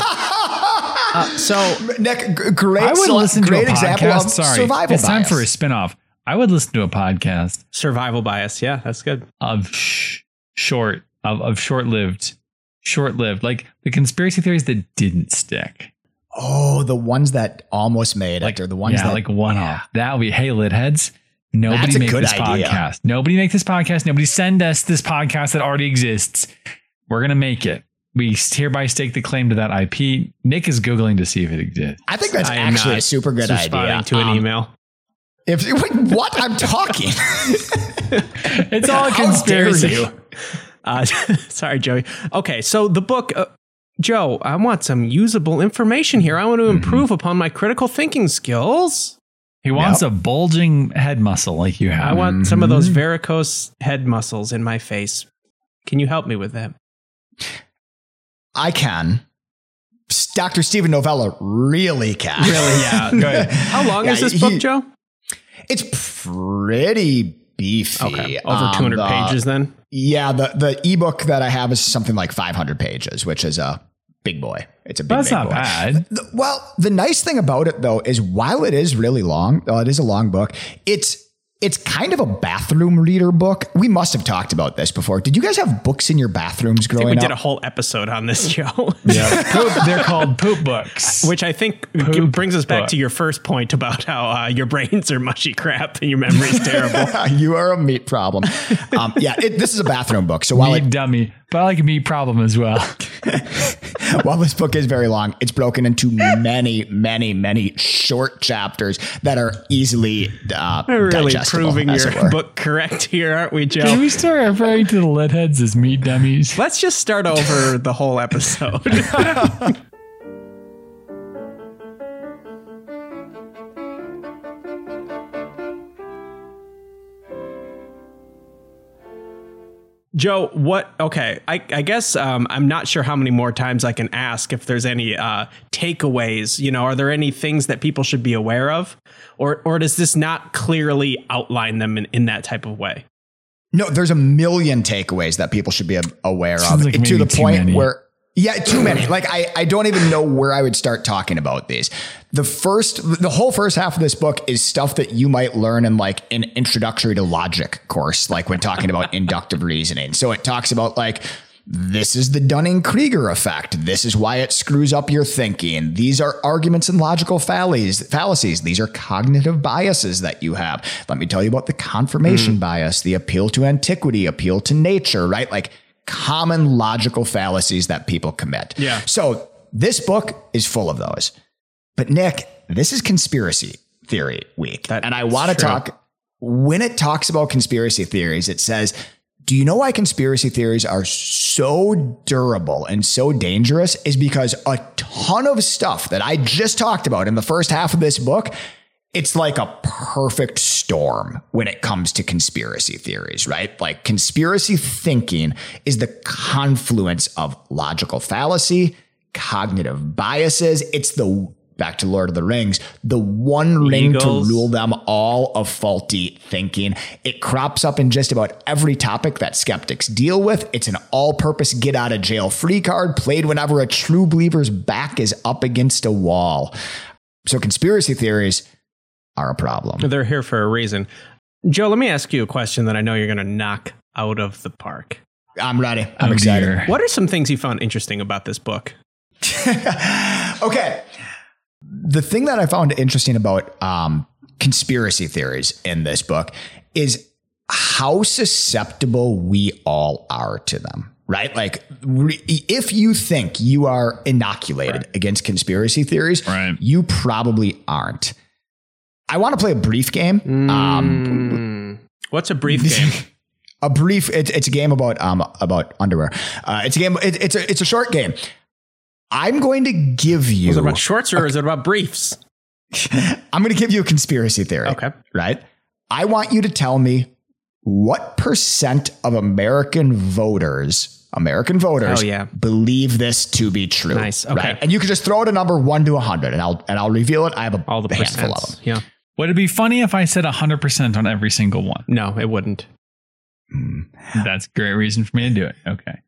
uh, so Nick, g- great, I would sele- listen to a example podcast. of Sorry, survival it's time for a spinoff. I would listen to a podcast survival bias. Yeah, that's good. of sh- short of, of short lived, short lived, like the conspiracy theories that didn't stick. Oh, the ones that almost made Like it, or the ones yeah, that like one off. That would be hey lit heads. Nobody That's a make good this idea. podcast. Nobody make this podcast. Nobody send us this podcast that already exists. We're gonna make it. We hereby stake the claim to that IP. Nick is googling to see if it exists. I think that's I actually a super good responding idea. to an Um, email. If wait, what I'm talking, It's all a How dare conspiracy. You. Uh, sorry, Joey. Okay, so the book, uh, Joe, I want some usable information here. I want Mm-hmm. to improve upon my critical thinking skills. He wants a bulging head muscle like you have. I have. want some of those Mm-hmm. varicose head muscles in my face. Can you help me with that? I can. Dr. Steven Novella really can. Really? Yeah. Go. How long Yeah, is this he- book, Joe? It's pretty beefy. Okay, over Um, 200 the- pages then. Yeah, the the ebook that I have is something like 500 pages, which is a big boy. It's a big. That's big not boy. bad. The- Well, the nice thing about it though is while it is really long, uh, it is a long book. It's it's kind of a bathroom reader book. We must have talked about this before. Did you guys have books in your bathrooms I think growing we did a whole episode on this show. Yeah, poop, they're called poop books. Which I think Poop brings us back book. to your first point about how uh, your brains are mushy crap and your memory's terrible. you are a meat problem. Um, yeah, it, this is a bathroom book. So while meat it, dummy, but I like a meat problem as well. while this book is very long, it's broken into many, many, many short chapters that are easily uh, We're really digestible, proving your book correct here, aren't we, Joe? Can Joe? we start referring to the lead heads as meat dummies? Let's just start over the whole episode. Joe, what? Okay, I, I guess um, I'm not sure how many more times I can ask if there's any uh, takeaways. You know, are there any things that people should be aware of, or or does this not clearly outline them in, in that type of way? No, there's a million takeaways that people should be aware Sounds of like to the point many. where Yeah, too many. Like I, I don't even know where I would start talking about these. The first, the whole first half of this book is stuff that you might learn in like an introductory to logic course, like when talking about inductive reasoning. So it talks about like this is the Dunning Kruger effect. This is why it screws up your thinking. These are arguments and logical fallacies. fallacies. These are cognitive biases that you have. Let me tell you about the confirmation hmm. bias, the appeal to antiquity, appeal to nature, right? Like common logical fallacies that people commit. Yeah. So this book is full of those. But Nick, this is conspiracy theory week. That and I want to talk when it talks about conspiracy theories, it says, do you know why conspiracy theories are so durable and so dangerous? Is because a ton of stuff that I just talked about in the first half of this book, it's like a perfect storm when it comes to conspiracy theories, right? Like conspiracy thinking is the confluence of logical fallacy, cognitive biases. It's the back to Lord of the Rings, the one ring to rule them all of faulty thinking. It crops up in just about every topic that skeptics deal with. It's an all purpose get out of jail free card played whenever a true believer's back is up against a wall. So conspiracy theories are a problem. They're here for a reason. Joe, let me ask you a question that I know you're going to knock out of the park. I'm ready. I'm Oh, excited. dear. What are some things you found interesting about this book? okay. The thing that I found interesting about um, conspiracy theories in this book is how susceptible we all are to them. Right? Like, re- if you think you are inoculated against conspiracy theories, Right. you probably aren't. I want to play a brief game. Um, Mm. What's a brief game? a brief. It, it's a game about um about underwear. Uh, it's a game. It, it's a it's a short game. I'm going to give you. Is it about shorts or is it about briefs? I'm going to give you a conspiracy theory. Okay. Right? I want you to tell me what percent of American voters, American voters, Oh, yeah. believe this to be true. Nice. Okay. Right? And you can just throw out a number one to a hundred, and I'll and I'll reveal it. I have a All the handful of them. Yeah. Would it be funny if I said 100% on every single one? No, it wouldn't. That's a great reason for me to do it. Okay.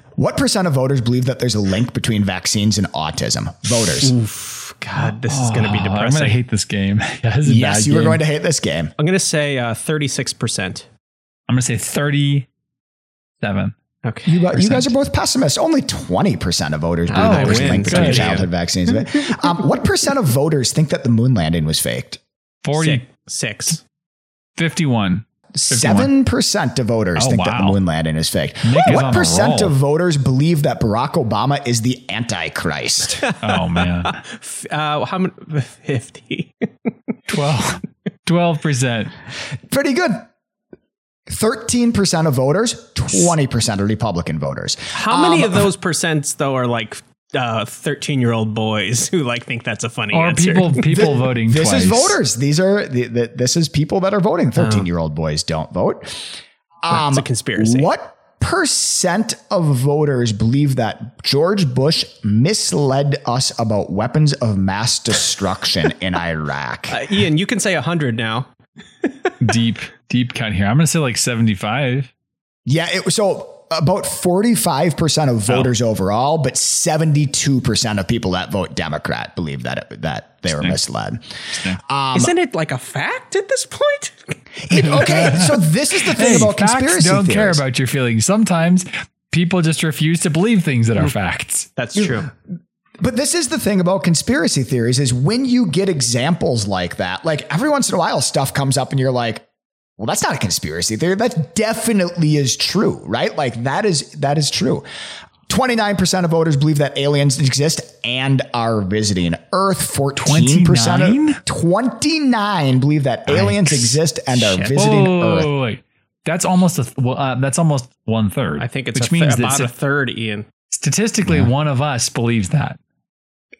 What percent of voters believe that there's a link between vaccines and autism? Voters. Oof. God, this is going to be depressing. I'm going to hate this game. Yeah, this yes, bad you are going to hate this game. I'm going to say uh, 36%. I'm going to say 37. Okay. You, you guys are both pessimists. Only 20% of voters believe Oh, that there's a win. link between Good. childhood vaccines. um, what percent of voters think that the moon landing was faked? 40, Six. Six. 51. 7% of voters Oh, think that the moon landing is fake. Nick is on what percent of voters believe that Barack Obama is the Antichrist? Oh, man. Uh, how many? 50. 12. 12%. Pretty good. 13% of voters, 20% are Republican voters. How many Um, of those percents, though, are like 13 year old boys who like think that's a funny Or answer? people people voting This twice. is voters. These are the, the, this is people that are voting. 13 year old boys don't vote. Um, It's a conspiracy. What percent of voters believe that George Bush misled us about weapons of mass destruction in Iraq? Uh, Ian, you can say 100 now. Deep, deep cut here. I'm going to say like 75. Yeah, it was so about 45% of voters overall, but 72% of people that vote Democrat believe that it, that they were misled. Um, Isn't it like a fact at this point? okay, so this is the thing Hey, about facts conspiracy don't care about your feelings. Sometimes people just refuse to believe things that are facts. That's true. But this is the thing about conspiracy theories is when you get examples like that, like every once in a while stuff comes up and you're like, well, that's not a conspiracy theory. That definitely is true, right? Like that is that is true. 29% of voters believe that aliens exist and are visiting Earth. 14% of 29 believe that aliens Yikes. exist and are Shit. visiting Whoa, wait, Earth. wait, wait. That's almost a th- well, uh, that's almost one third. I think it's which a th- means that about a third, Ian. statistically one of us believes that.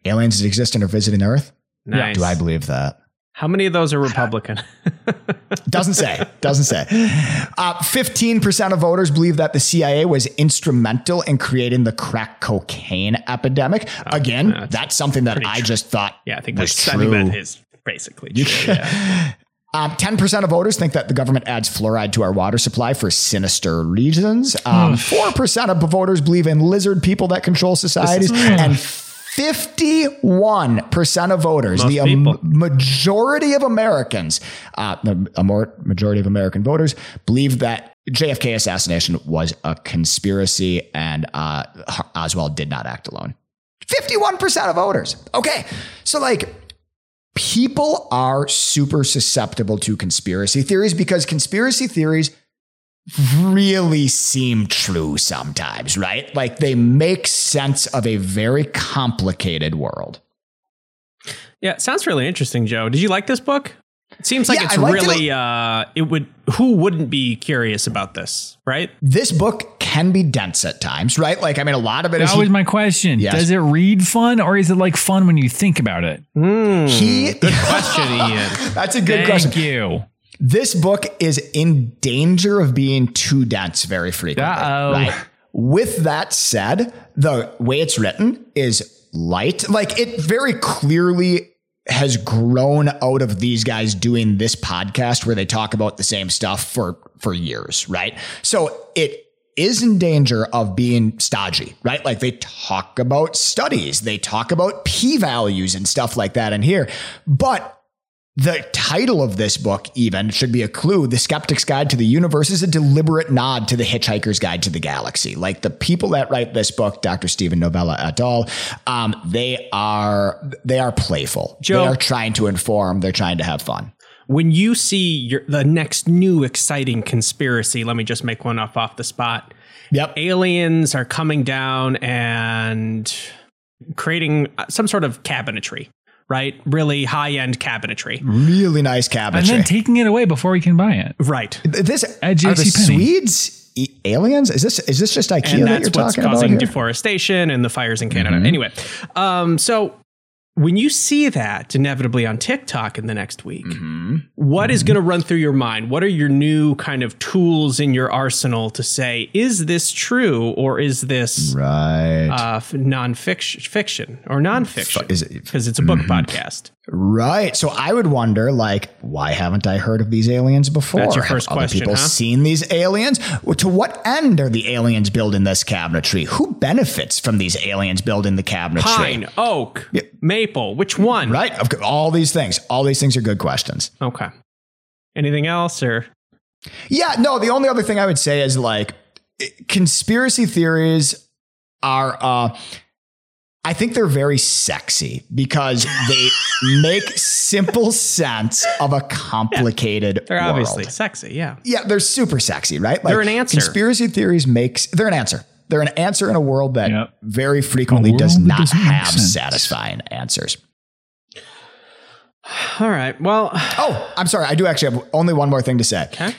Aliens exist and are visiting Earth? Nice. Do I believe that? How many of those are Republican? Doesn't say. Doesn't say. Uh, 15% of voters believe that the CIA was instrumental in creating the crack cocaine epidemic. Again, that's that's something that I true. just thought yeah, I think was that's true. I think that is basically true. yeah. Um, 10% of voters think that the government adds fluoride to our water supply for sinister reasons. Um, 4% of voters believe in lizard people that control societies. And 51% of voters, Most the um, majority of Americans, uh, the a more majority of American voters believe that JFK assassination was a conspiracy and uh, Oswald did not act alone. 51% of voters. Okay. So, like, people are super susceptible to conspiracy theories because conspiracy theories really seem true sometimes, right? Like, they make sense of a very complicated world. Yeah, it sounds really interesting, Joe. Did you like this book? It seems like Yeah, it's I liked it. really uh it would who wouldn't be curious about this, right? This book can be dense at times, right? Like, I mean, a lot of it is That was my question. Yes. Does it read fun or is it like fun when you think about it? he. Good question, Ian. That's a good Thank question. you. This book is in danger of being too dense very frequently. Uh-oh. Right. With that said, the way it's written is light. Like it very clearly has grown out of these guys doing this podcast where they talk about the same stuff for for years, right? So it is in danger of being stodgy, right? Like they talk about studies, they talk about p values and stuff like that in here, but the title of this book, even, should be a clue. The Skeptic's Guide to the Universe is a deliberate nod to the Hitchhiker's Guide to the Galaxy. Like the people that write this book, Dr. Steven Novella et al., um, they are they are playful. Joe- They are trying to inform. They're trying to have fun. When you see your, the next new exciting conspiracy, let me just make one up off the spot. Yep. Aliens are coming down and creating some sort of cabinetry, right? Really high end cabinetry. Really nice cabinetry. And then taking it away before we can buy it. Right. this At are the JCPenney. Swedes e- aliens? Is this is this just IKEA and that that's you're what's talking about causing here? deforestation and the fires in Canada. Mm-hmm. Anyway, um, so when you see that inevitably on TikTok in the next week, Mm-hmm. what is going to run through your mind? What are your new kind of tools in your arsenal to say, is this true or is this right. uh, nonfiction fiction or nonfiction? is it- Mm-hmm. Because it's a book podcast. Right. So I would wonder, like, why haven't I heard of these aliens before? That's your Have first other question, people huh? seen these aliens? To what end are the aliens building this cabinetry? Who benefits from these aliens building the cabinetry? Pine, oak, maple, which one? Right. All these things. All these things are good questions. Okay. Anything else or? Yeah. No. The only other thing I would say is like conspiracy theories are. uh I think they're very sexy because they make simple sense of a complicated They're world. obviously sexy, yeah. Yeah, they're super sexy, right? Like, They're an answer. Conspiracy theories makes they're an answer. They're an answer in a world that Yep. very frequently world does not have sense. satisfying answers. All right. Well, Oh, I'm sorry. I do actually have only one more thing to say. okay.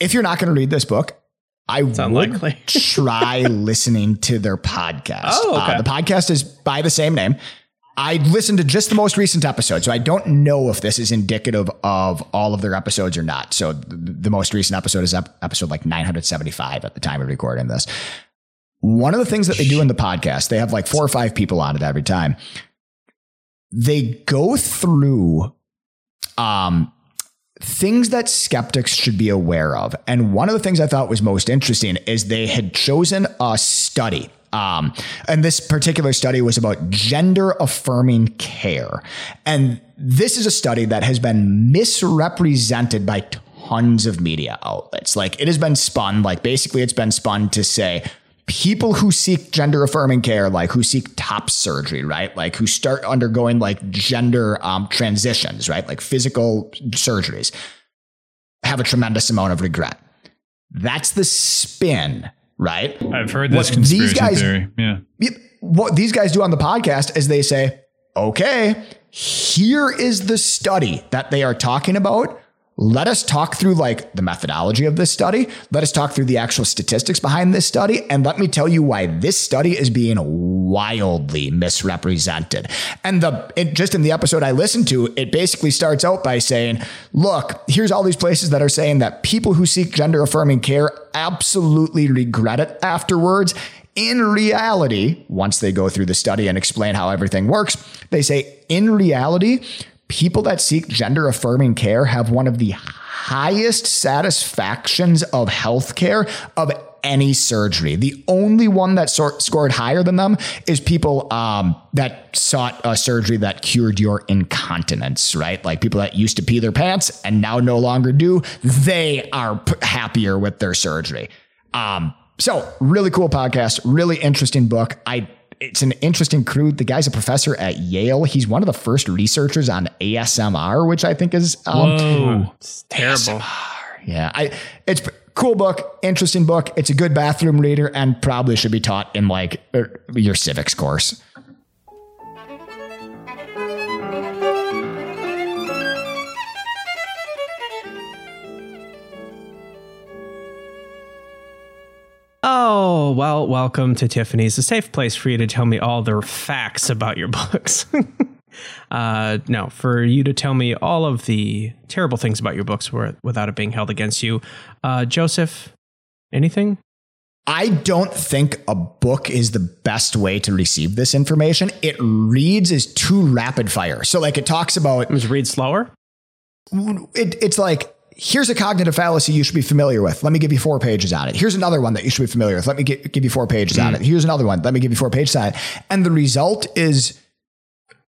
If you're not going to read this book, I would unlikely. try listening to their podcast. Oh, okay. Uh, the podcast is by the same name. I listened to just the most recent episode, so I don't know if this is indicative of all of their episodes or not. So the, the most recent episode is ep- episode like 975 at the time of recording this. One of the things that they do in the podcast, they have like four or five people on it every time. They go through um, things that skeptics should be aware of. And one of the things I thought was most interesting is they had chosen a study. Um, and this particular study was about gender affirming care. And this is a study that has been misrepresented by tons of media outlets. Like it has been spun, like basically it's been spun to say, people who seek gender affirming care, like who seek top surgery, right? Like who start undergoing like gender um, transitions, right? Like physical surgeries, have a tremendous amount of regret. That's the spin, right? I've heard What conspiracy these guys- theory. Yeah. What these guys do on the podcast is they say, okay, here is the study that they are talking about. Let us talk through like the methodology of this study. Let us talk through the actual statistics behind this study. And let me tell you why this study is being wildly misrepresented. And the, it, just in the episode I listened to, it basically starts out by saying, look, here's all these places that are saying that people who seek gender affirming care absolutely regret it afterwards. In reality, once they go through the study and explain how everything works, they say, in reality, people that seek gender affirming care have one of the highest satisfactions of healthcare of any surgery. The only one that sor- scored higher than them is people um, that sought a surgery that cured your incontinence, right? Like people that used to pee their pants and now no longer do. They are p- happier with their surgery. Um, so really cool podcast, really interesting book. I it's an interesting crew. The guy's a professor at Yale. He's one of the first researchers on ASMR, which I think is um, Whoa. It's terrible. yeah, I it's cool book, interesting book. It's a good bathroom reader and probably should be taught in like er, your civics course. Oh, well, welcome to Tiffany's, a safe place for you to tell me all the facts about your books. uh, no, for you to tell me all of the terrible things about your books without it being held against you. Uh, Joseph, anything? I don't think a book is the best way to receive this information. It reads as too rapid fire. So like it talks about Just read slower. it, it's like here's a cognitive fallacy you should be familiar with. Let me give you four pages on it. Here's another one that you should be familiar with. Let me gi- give you four pages on it. Here's another one. Let me give you four pages on it. And the result is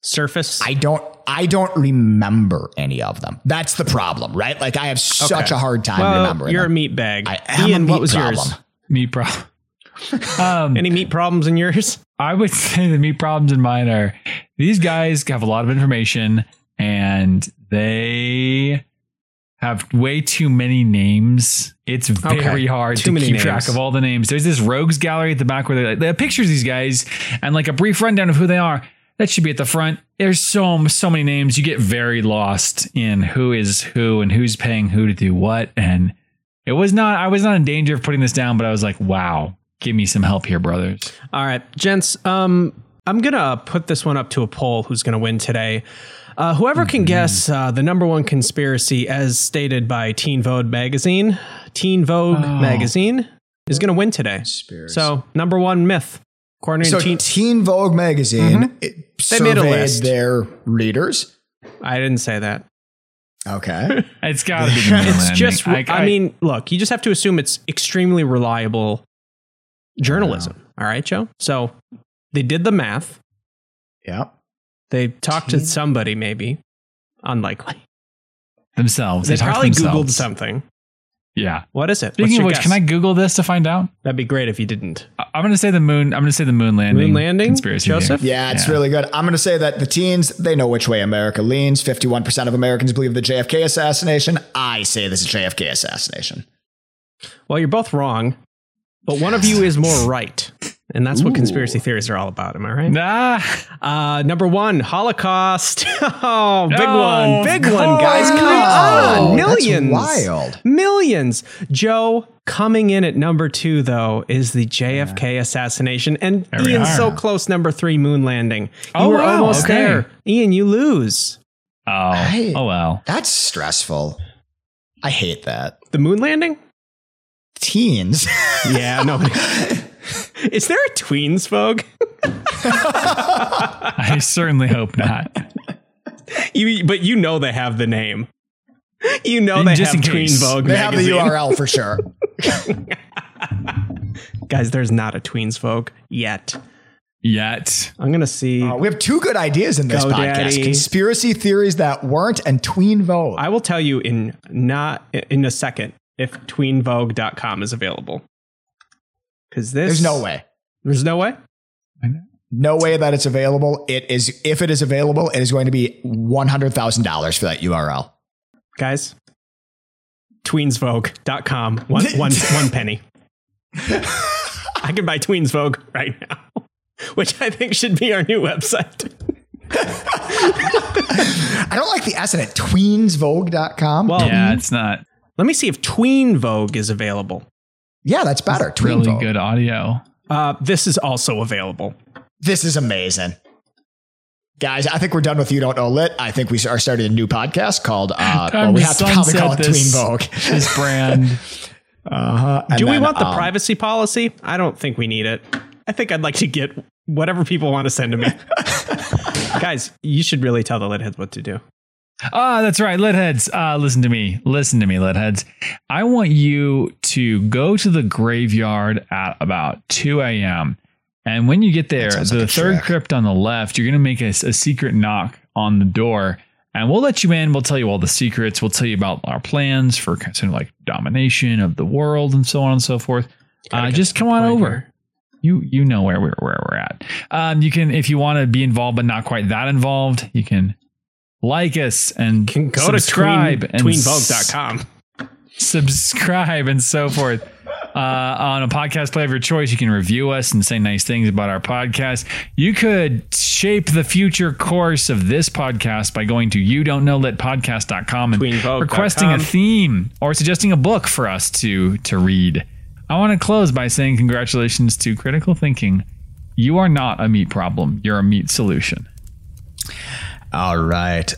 Surface. I don't I don't remember any of them. That's the problem, right? Like I have such Okay. a hard time well, remembering. You're them. a meat bag. I am Ian, a meat what was problem. yours? Meat problem. um, Any meat problems in yours? I would say the meat problems in mine are these guys have a lot of information and they have way too many names. It's very Okay. hard Too to keep track of all the names. There's this rogues gallery at the back where they like, they have pictures of these guys and like a brief rundown of who they are. That should be at the front. There's so so many names. You get very lost in who is who and who's paying who to do what. And it was not. I was not in danger of putting this down, but I was like, wow, give me some help here, brothers. All right, gents. Um, I'm gonna put this one up to a poll. Who's gonna win today? Uh, whoever can guess uh, the number one conspiracy, as stated by Teen Vogue magazine, Teen Vogue Oh. magazine, is gonna win today. So number one myth, according so to Teen. Teen Vogue magazine it They made a surveyed list. their readers. I didn't say that. Okay. It's got to be. the It's just. I, mean, look, you just have to assume it's extremely reliable journalism. All right, Joe. So they did the math. yeah. They talked to somebody, maybe. Unlikely. themselves. They talk to probably Googled something. Yeah. What is it? Speaking your of which, guess? can I Google this to find out? That'd be great if you didn't. I- I'm going to say the moon. I'm going to say the moon landing. Moon landing? conspiracy. Joseph? theory. Yeah, it's really good. I'm going to say that the teens, they know which way America leans. 51% of Americans believe the JFK assassination. I say this is JFK assassination. Well, you're both wrong, but one of you is more right. And that's what conspiracy theories are all about. Am I right? Nah. Uh, number one, Holocaust. oh, big Oh, one. Big of one, guys. Come Wow, on. that's Millions. wild. Millions. Joe, coming in at number two, though, is the JFK assassination. And There we Ian's so close, number three, moon landing. You Oh, were wow, almost okay. there. Ian, you lose. Oh. I- oh well. That's stressful. I hate that. The moon landing? Teens. Yeah, no. is there a tweens vogue? I certainly hope not. You, but you know they have the name. You know they Just have in Tween case. Vogue they have the. URL for sure. Guys, there's not a Tweens Vogue yet. Yet. I'm gonna see. Uh, we have two good ideas in this podcast: GoDaddy. conspiracy theories that weren't and tween Vogue. I will tell you in not in a second if tweenvogue.com is available. Because this There's no way. There's no way. No way that it's available. It is if it is available, it is going to be one hundred thousand dollars for that URL. Guys. Tweensvogue.com. One, one, one penny. I can buy Tweensvogue right now, which I think should be our new website. I don't like the S in it. Tweensvogue.com. Well, Yeah, it's not let me see if Tween Vogue is available. Yeah, that's better. Tween really Vogue. good audio. Uh, this is also available. This is amazing. Guys, I think we're done with You Don't Know Lit. I think we are starting a new podcast called, uh, well, we have to probably call it sunset Tween this. Vogue. This brand. Uh-huh. And Do we want the um, privacy policy? I don't think we need it. I think I'd like to get whatever people want to send to me. Guys, you should really tell the Litheads what to do. Ah, that's right, Litheads. Uh, listen to me. Listen to me, Litheads. I want you to go to the graveyard at about 2 a.m. And when you get there, the like third crypt on the left, you're going to make a, a secret knock on the door. And we'll let you in. We'll tell you all the secrets. We'll tell you about our plans for kind of like domination of the world and so on and so forth. Uh, just come on over here. you you know where we're where we're at. Um, you can if you want to be involved but not quite that involved, you can like us and Can go subscribe to tween, and tweenvogue.com. subscribe and so forth. Uh, on a podcast player of your choice, you can review us and say nice things about our podcast. You could shape the future course of this podcast by going to you don't know litpodcast.com and Tweenvogue.com. requesting a theme or suggesting a book for us to to read. I want to close by saying congratulations to critical thinking. You are not a meat problem. You're a meat solution. All right.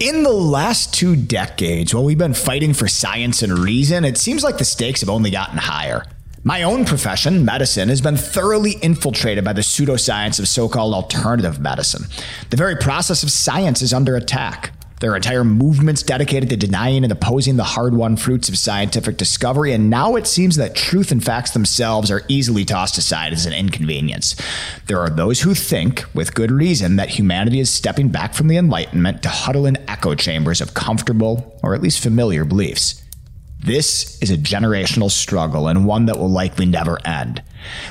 In the last two decades, while we've been fighting for science and reason, it seems like the stakes have only gotten higher. My own profession, medicine, has been thoroughly infiltrated by the pseudoscience of so called alternative medicine. The very process of science is under attack. There are entire movements dedicated to denying and opposing the hard won fruits of scientific discovery, and now it seems that truth and facts themselves are easily tossed aside as an inconvenience. There are those who think, with good reason, that humanity is stepping back from the Enlightenment to huddle in echo chambers of comfortable, or at least familiar, beliefs. This is a generational struggle and one that will likely never end.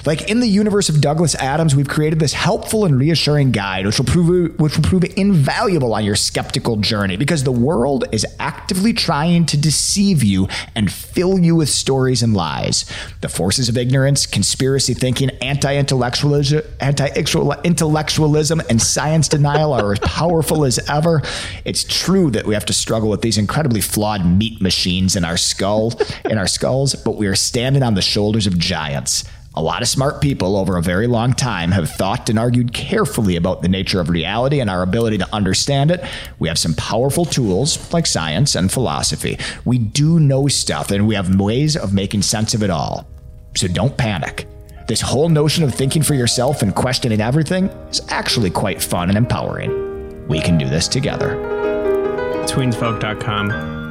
Like in the universe of Douglas Adams, we've created this helpful and reassuring guide which will prove which will prove invaluable on your skeptical journey because the world is actively trying to deceive you and fill you with stories and lies. The forces of ignorance, conspiracy thinking, anti-intellectualism, anti-intellectualism and science denial are as powerful as ever. It's true that we have to struggle with these incredibly flawed meat machines in our skull, in our skulls, but we are standing on the shoulders of giants. A lot of smart people over a very long time have thought and argued carefully about the nature of reality and our ability to understand it. We have some powerful tools like science and philosophy. We do know stuff and we have ways of making sense of it all. So don't panic. This whole notion of thinking for yourself and questioning everything is actually quite fun and empowering. We can do this together. Tweensfolk.com.